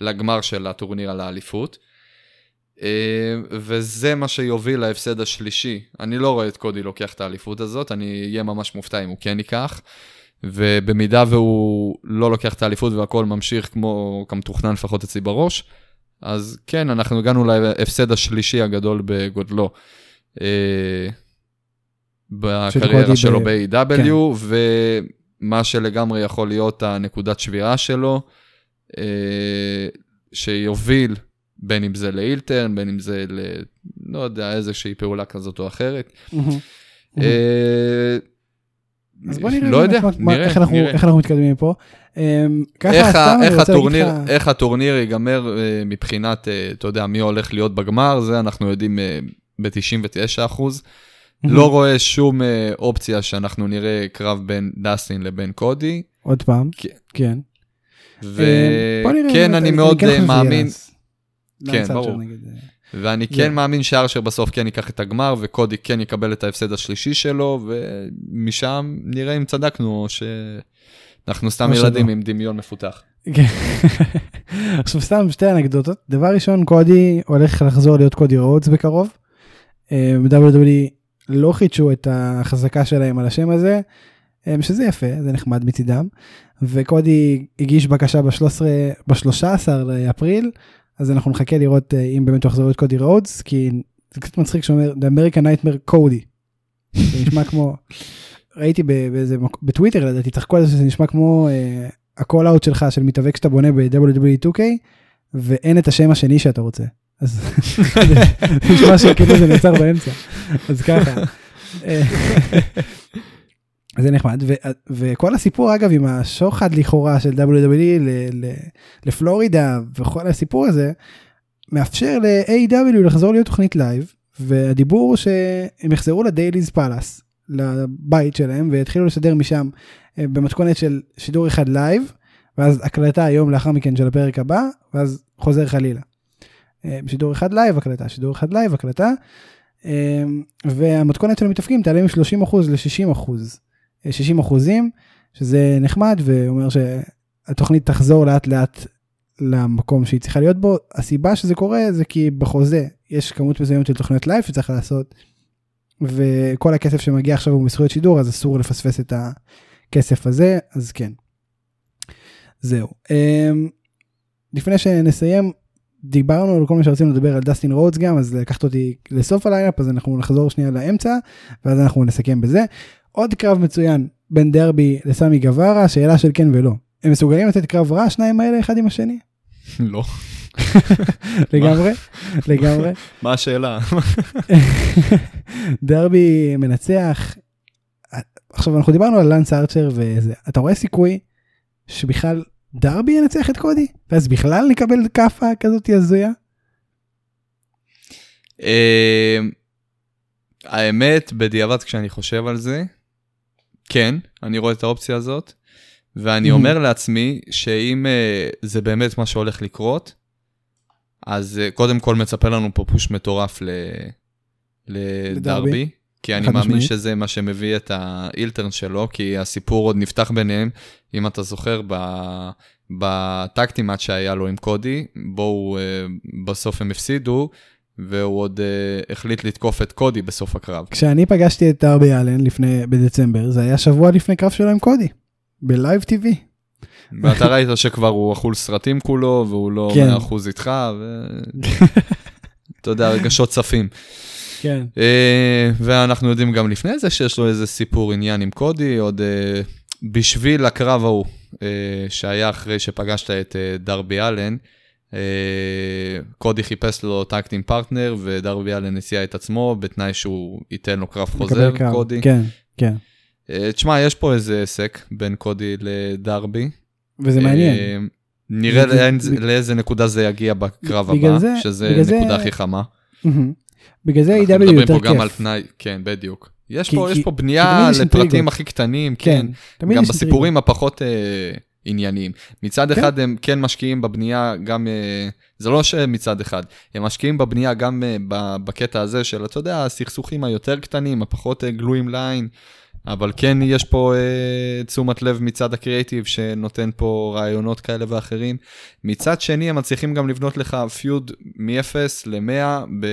לגמר של הטורניר על האליפות. אה, וזה מה שיוביל להפסד השלישי. אני לא רואה את קודי לוקח את האליפות הזאת, אני אהיה ממש מופתע אם הוא כן ייקח. ובמידה והוא לא לוקח את האליפות והכל ממשיך כמו כמתוכנן לפחות אצלי בראש, אז כן, אנחנו הגענו להפסד השלישי הגדול בגודלו. אה, בקריירה שלו ב-AW, כן. ומה שלגמרי יכול להיות הנקודת שבירה שלו, אה, שיוביל בין אם זה לאילטרן, בין אם זה ל... לא יודע, איזושהי פעולה כזאת או אחרת. אה, אז בוא נראה, לא יודע, נראה, איך, אנחנו, נראה. איך אנחנו מתקדמים מפה. אמ, איך, איך, הטורניר, לך... איך הטורניר ייגמר אה, מבחינת, אה, אתה יודע, מי הולך להיות בגמר, זה אנחנו יודעים אה, ב-99 אחוז. לא רואה שום אופציה שאנחנו נראה קרב בין דסטין לבין קודי. עוד פעם, כן. וכן, אני מאוד מאמין. כן, ברור. נגיד. ואני כן yeah. מאמין שארשר בסוף כן ייקח את הגמר, וקודי כן יקבל את ההפסד השלישי שלו, ומשם נראה אם צדקנו, או שאנחנו סתם ילדים עם דמיון מפותח. כן. עכשיו סתם שתי אנקדוטות. דבר ראשון, קודי הולך לחזור להיות קודי רודס בקרוב. אה, WWE לא חידשו את החזקה שלהם על השם הזה, אה, שזה יפה, זה נחמד מצידם. וקודי הגיש בקשה ב-13 לאפריל, אז אנחנו נחכה לראות אה, אם באמת הוא יחזור להיות קודי רודס, כי זה קצת מצחיק שאומר The American Nightmare Cody. זה נשמע כמו, ראיתי באיזה, בטוויטר לדעתי, צחקו על זה שזה נשמע כמו ה call out שלך של מתאבק שאתה בונה ב-WWE 2K, ואין את השם השני שאתה רוצה. אז נשמע שכאילו זה נעצר באמצע. אז ככה. זה נחמד ו- וכל הסיפור אגב עם השוחד לכאורה של WWE ל- ל- לפלורידה וכל הסיפור הזה מאפשר ל-AEW לחזור להיות תוכנית live והדיבור שהם יחזרו ל Daily's Place לבית שלהם ויתחילו לשדר משם אה, במתכונת של שידור אחד live ואז הקלטה היום לאחר מכן של הפרק הבא ואז חוזר חלילה. אה, שידור אחד live הקלטה שידור אחד live הקלטה אה, והמתכונת של המתארחים תעלה מ-30% ל-60%. 60 אחוזים, שזה נחמד ואומר שהתוכנית תחזור לאט לאט למקום שהיא צריכה להיות בו. הסיבה שזה קורה זה כי בחוזה יש כמות מסוימת של תוכניות live שצריך לעשות, וכל הכסף שמגיע עכשיו הוא מזכויות שידור, אז אסור לפספס את הכסף הזה, אז כן. זהו. אמ, לפני שנסיים, דיברנו על כל מה שרצינו לדבר על דסטין רודס גם, אז לקחת אותו לסוף ה lineup, אז אנחנו נחזור שנייה לאמצע, ואז אנחנו נסכם בזה. עוד קרב מצוין בין דרבי לסמי גווארה, שאלה של כן ולא. הם מסוגלים לתת קרב רע, השניים האלה אחד עם השני? לא. לגמרי, לגמרי. מה השאלה? דרבי מנצח. עכשיו אנחנו דיברנו על לנס ארצ'ר וזה, אתה רואה סיכוי שבכלל דרבי ינצח את קודי? ואז בכלל נקבל כאפה כזאת הזויה? אה, האמת, בדיעבד כשאני חושב על זה, כן, אני רואה את האופציה הזאת, ואני mm-hmm. אומר לעצמי שאם uh, זה באמת מה שהולך לקרות, אז uh, קודם כל מצפה לנו פה פוש מטורף ל... לדרבי, כי אני מאמין משמעית. שזה מה שמביא את האילטרן שלו, כי הסיפור עוד נפתח ביניהם, אם אתה זוכר, ב... בטקטימט שהיה לו עם קודי, בואו uh, בסוף הם הפסידו, והוא עוד uh, החליט לתקוף את קודי בסוף הקרב. כשאני פגשתי את ארבי אלן לפני, בדצמבר, זה היה שבוע לפני קרב שלו עם קודי, בלייב טיווי. ואתה ראית שכבר הוא אכול סרטים כולו, והוא לא כן. 100% איתך, ואתה יודע, רגשות צפים. כן. Uh, ואנחנו יודעים גם לפני זה שיש לו איזה סיפור עניין עם קודי, עוד uh, בשביל הקרב ההוא, uh, שהיה אחרי שפגשת את uh, דרבי אלן, קודי חיפש לו טקטים פרטנר ודרבי אלן הציע את עצמו בתנאי שהוא ייתן לו קרב חוזר, קודי. כן, כן. אה, תשמע, יש פה איזה עסק בין קודי לדרבי. וזה מעניין. נראה לאיזה נקודה זה יגיע בקרב הבא, שזה נקודה הכי חמה. בגלל זה AW יותר כיף. אנחנו מדברים פה גם על תנאי, כן, בדיוק. יש פה בנייה לפרטים הכי קטנים, כן. גם בסיפורים הפחות... עניינים. מצד כן. אחד הם כן משקיעים בבנייה, גם, אה, זה לא שמצד אחד, הם משקיעים בבנייה גם אה, בקטע הזה של, אתה יודע, הסכסוכים היותר קטנים, הפחות אה, גלויים לעין, אבל כן יש פה אה, תשומת לב מצד הקריאיטיב שנותן פה רעיונות כאלה ואחרים. מצד שני, הם מצליחים גם לבנות לך פיוד מ-0 ל-100, ב...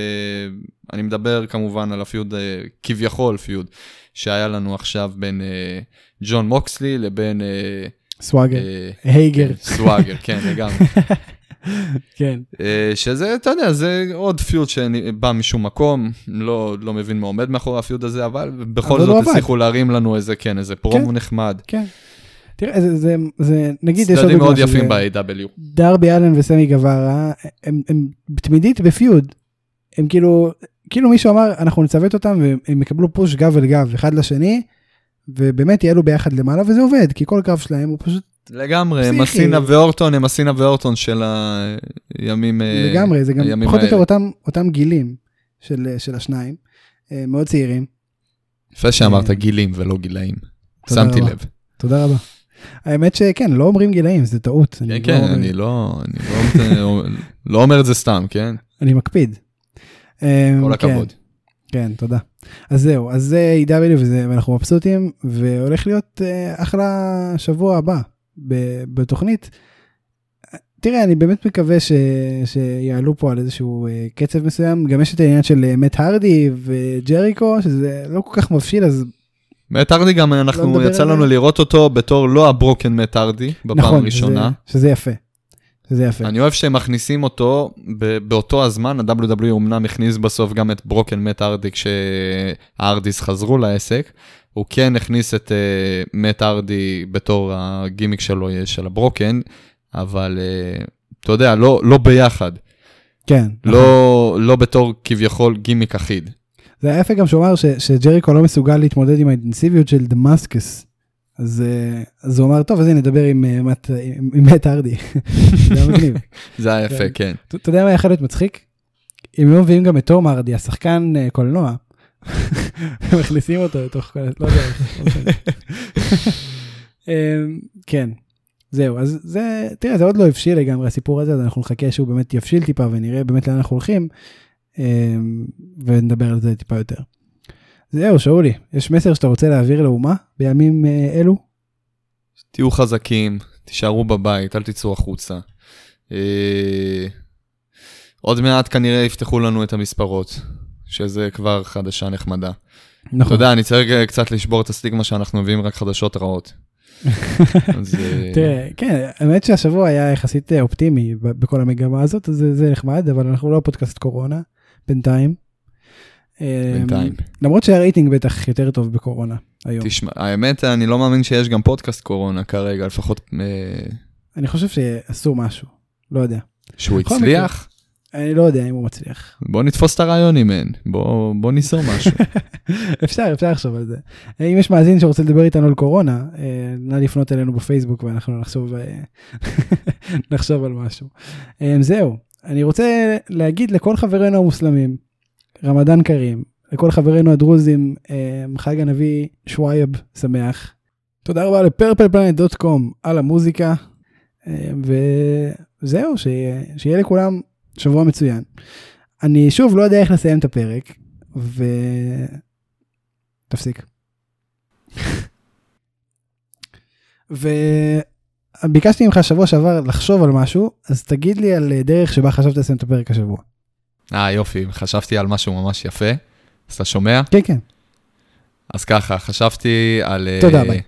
אני מדבר כמובן על הפיוד, אה, כביכול פיוד, שהיה לנו עכשיו בין אה, ג'ון מוקסלי לבין... אה, סוואגר, אה, הייגר. כן, סוואגר, כן, לגמרי. כן. אה, שזה, אתה יודע, זה עוד פיוט שבא משום מקום, לא, לא מבין מה עומד מאחורי הפיוט הזה, אבל בכל זאת לא הצליחו להרים לנו איזה, כן, איזה פרומו כן, נחמד. כן. תראה, זה, זה, זה נגיד, יש עוד צדדים מאוד יפים ב-AW. דרבי אלן וסמי גווארה, הם, הם תמידית בפיוד. הם כאילו, כאילו מישהו אמר, אנחנו נצוות אותם והם יקבלו פוש גב אל גב, אחד לשני. ובאמת יעלו ביחד למעלה וזה עובד כי כל קרב שלהם הוא פשוט לגמרי הם אסינה ואורטון הם אסינה ואורטון של הימים אה, לגמרי זה גם פחות או יותר אותם אותם גילים של של השניים אה, מאוד צעירים. יפה שאמרת אה, גילים ולא גילאים שמתי לב. תודה רבה. האמת שכן, לא אומרים גילאים, זה טעות. כן, כן, לא אני לא, אני לא, לא אומר את זה סתם, כן? אני מקפיד. כל כן. הכבוד. כן, תודה. אז זהו, אז זה EW וזה, ואנחנו מבסוטים, והולך להיות uh, אחלה שבוע הבא בתוכנית. תראה, אני באמת מקווה ש, שיעלו פה על איזשהו uh, קצב מסוים. גם יש את העניין של uh, מת הרדי וג'ריקו, שזה לא כל כך מבשיל, אז... מת הרדי גם אנחנו, לא יצא לנו לראות אותו בתור לא הברוקן מת הרדי, בפעם נכון, הראשונה. נכון, שזה יפה. שזה יפה. אני אוהב שהם מכניסים אותו באותו הזמן, ה-WWE אמנם הכניס בסוף גם את Broken מאט הארדי כשההארדיס חזרו לעסק, הוא כן הכניס את אה, מאט הארדי בתור הגימיק שלו של ה Broken, אבל אה, אתה יודע, לא, לא ביחד. כן. לא. לא בתור כביכול גימיק אחיד. זה היה יפה גם שהוא אמר שג'ריקו לא מסוגל להתמודד עם האינטנסיביות של דמאסקס. אז, אה, אז הוא אמר, טוב, אז הנה, נדבר עם, עם מת ארדי. זה היה מגניב. זה היה יפה, כן. אתה יודע מה יכול להיות מצחיק? אם לא מביאים גם את תום ארדי, השחקן קולנוע, מכניסים אותו לתוך כל... לא יודע. לא אמ, כן, זהו, אז זה, תראה, זה עוד לא הבשיל לגמרי הסיפור הזה, אז אנחנו נחכה שהוא באמת יבשיל טיפה ונראה באמת לאן אנחנו הולכים, אמ, ונדבר על זה טיפה יותר. זהו, שאולי, יש מסר שאתה רוצה להעביר לאומה בימים אה, אלו? תהיו חזקים, תישארו בבית, אל תצאו החוצה. אה, עוד מעט כנראה יפתחו לנו את המספרות. שזה כבר חדשה נחמדה. נכון. אתה יודע, אני צריך קצת לשבור את הסטיגמה שאנחנו מביאים רק חדשות רעות. אז... אה, תראה, כן, האמת שהשבוע היה יחסית אה, אופטימי בכל המגמה הזאת, אז זה, זה נחמד, אבל אנחנו לא פודקאסט קורונה, בינתיים. בינתיים. אמ, למרות שהרייטינג בטח יותר טוב בקורונה היום. תשמע, האמת, אני לא מאמין שיש גם פודקאסט קורונה כרגע, לפחות... אה, אני חושב שעשו משהו, לא יודע. שהוא הצליח? אני לא יודע אם הוא מצליח. בוא נתפוס את הרעיונים, מן. בוא, בוא ניסור משהו. אפשר, אפשר לחשוב על זה. אם יש מאזין שרוצה לדבר איתנו על קורונה, אה, נא לפנות אלינו בפייסבוק ואנחנו נחשוב, אה, נחשוב על משהו. אה, זהו, אני רוצה להגיד לכל חברינו המוסלמים, רמדאן כרים, לכל חברינו הדרוזים, חג הנביא שווייב שמח. תודה רבה לפרפלפלנט.קום על המוזיקה, וזהו, שיהיה, שיהיה לכולם שבוע מצוין. אני שוב לא יודע איך לסיים את הפרק, ו... תפסיק. וביקשתי ממך שבוע שעבר לחשוב על משהו, אז תגיד לי על דרך שבה חשבת לסיים את הפרק השבוע. אה יופי, חשבתי על משהו ממש יפה, אז אתה שומע? כן, כן. אז ככה, חשבתי על... תודה, ביי.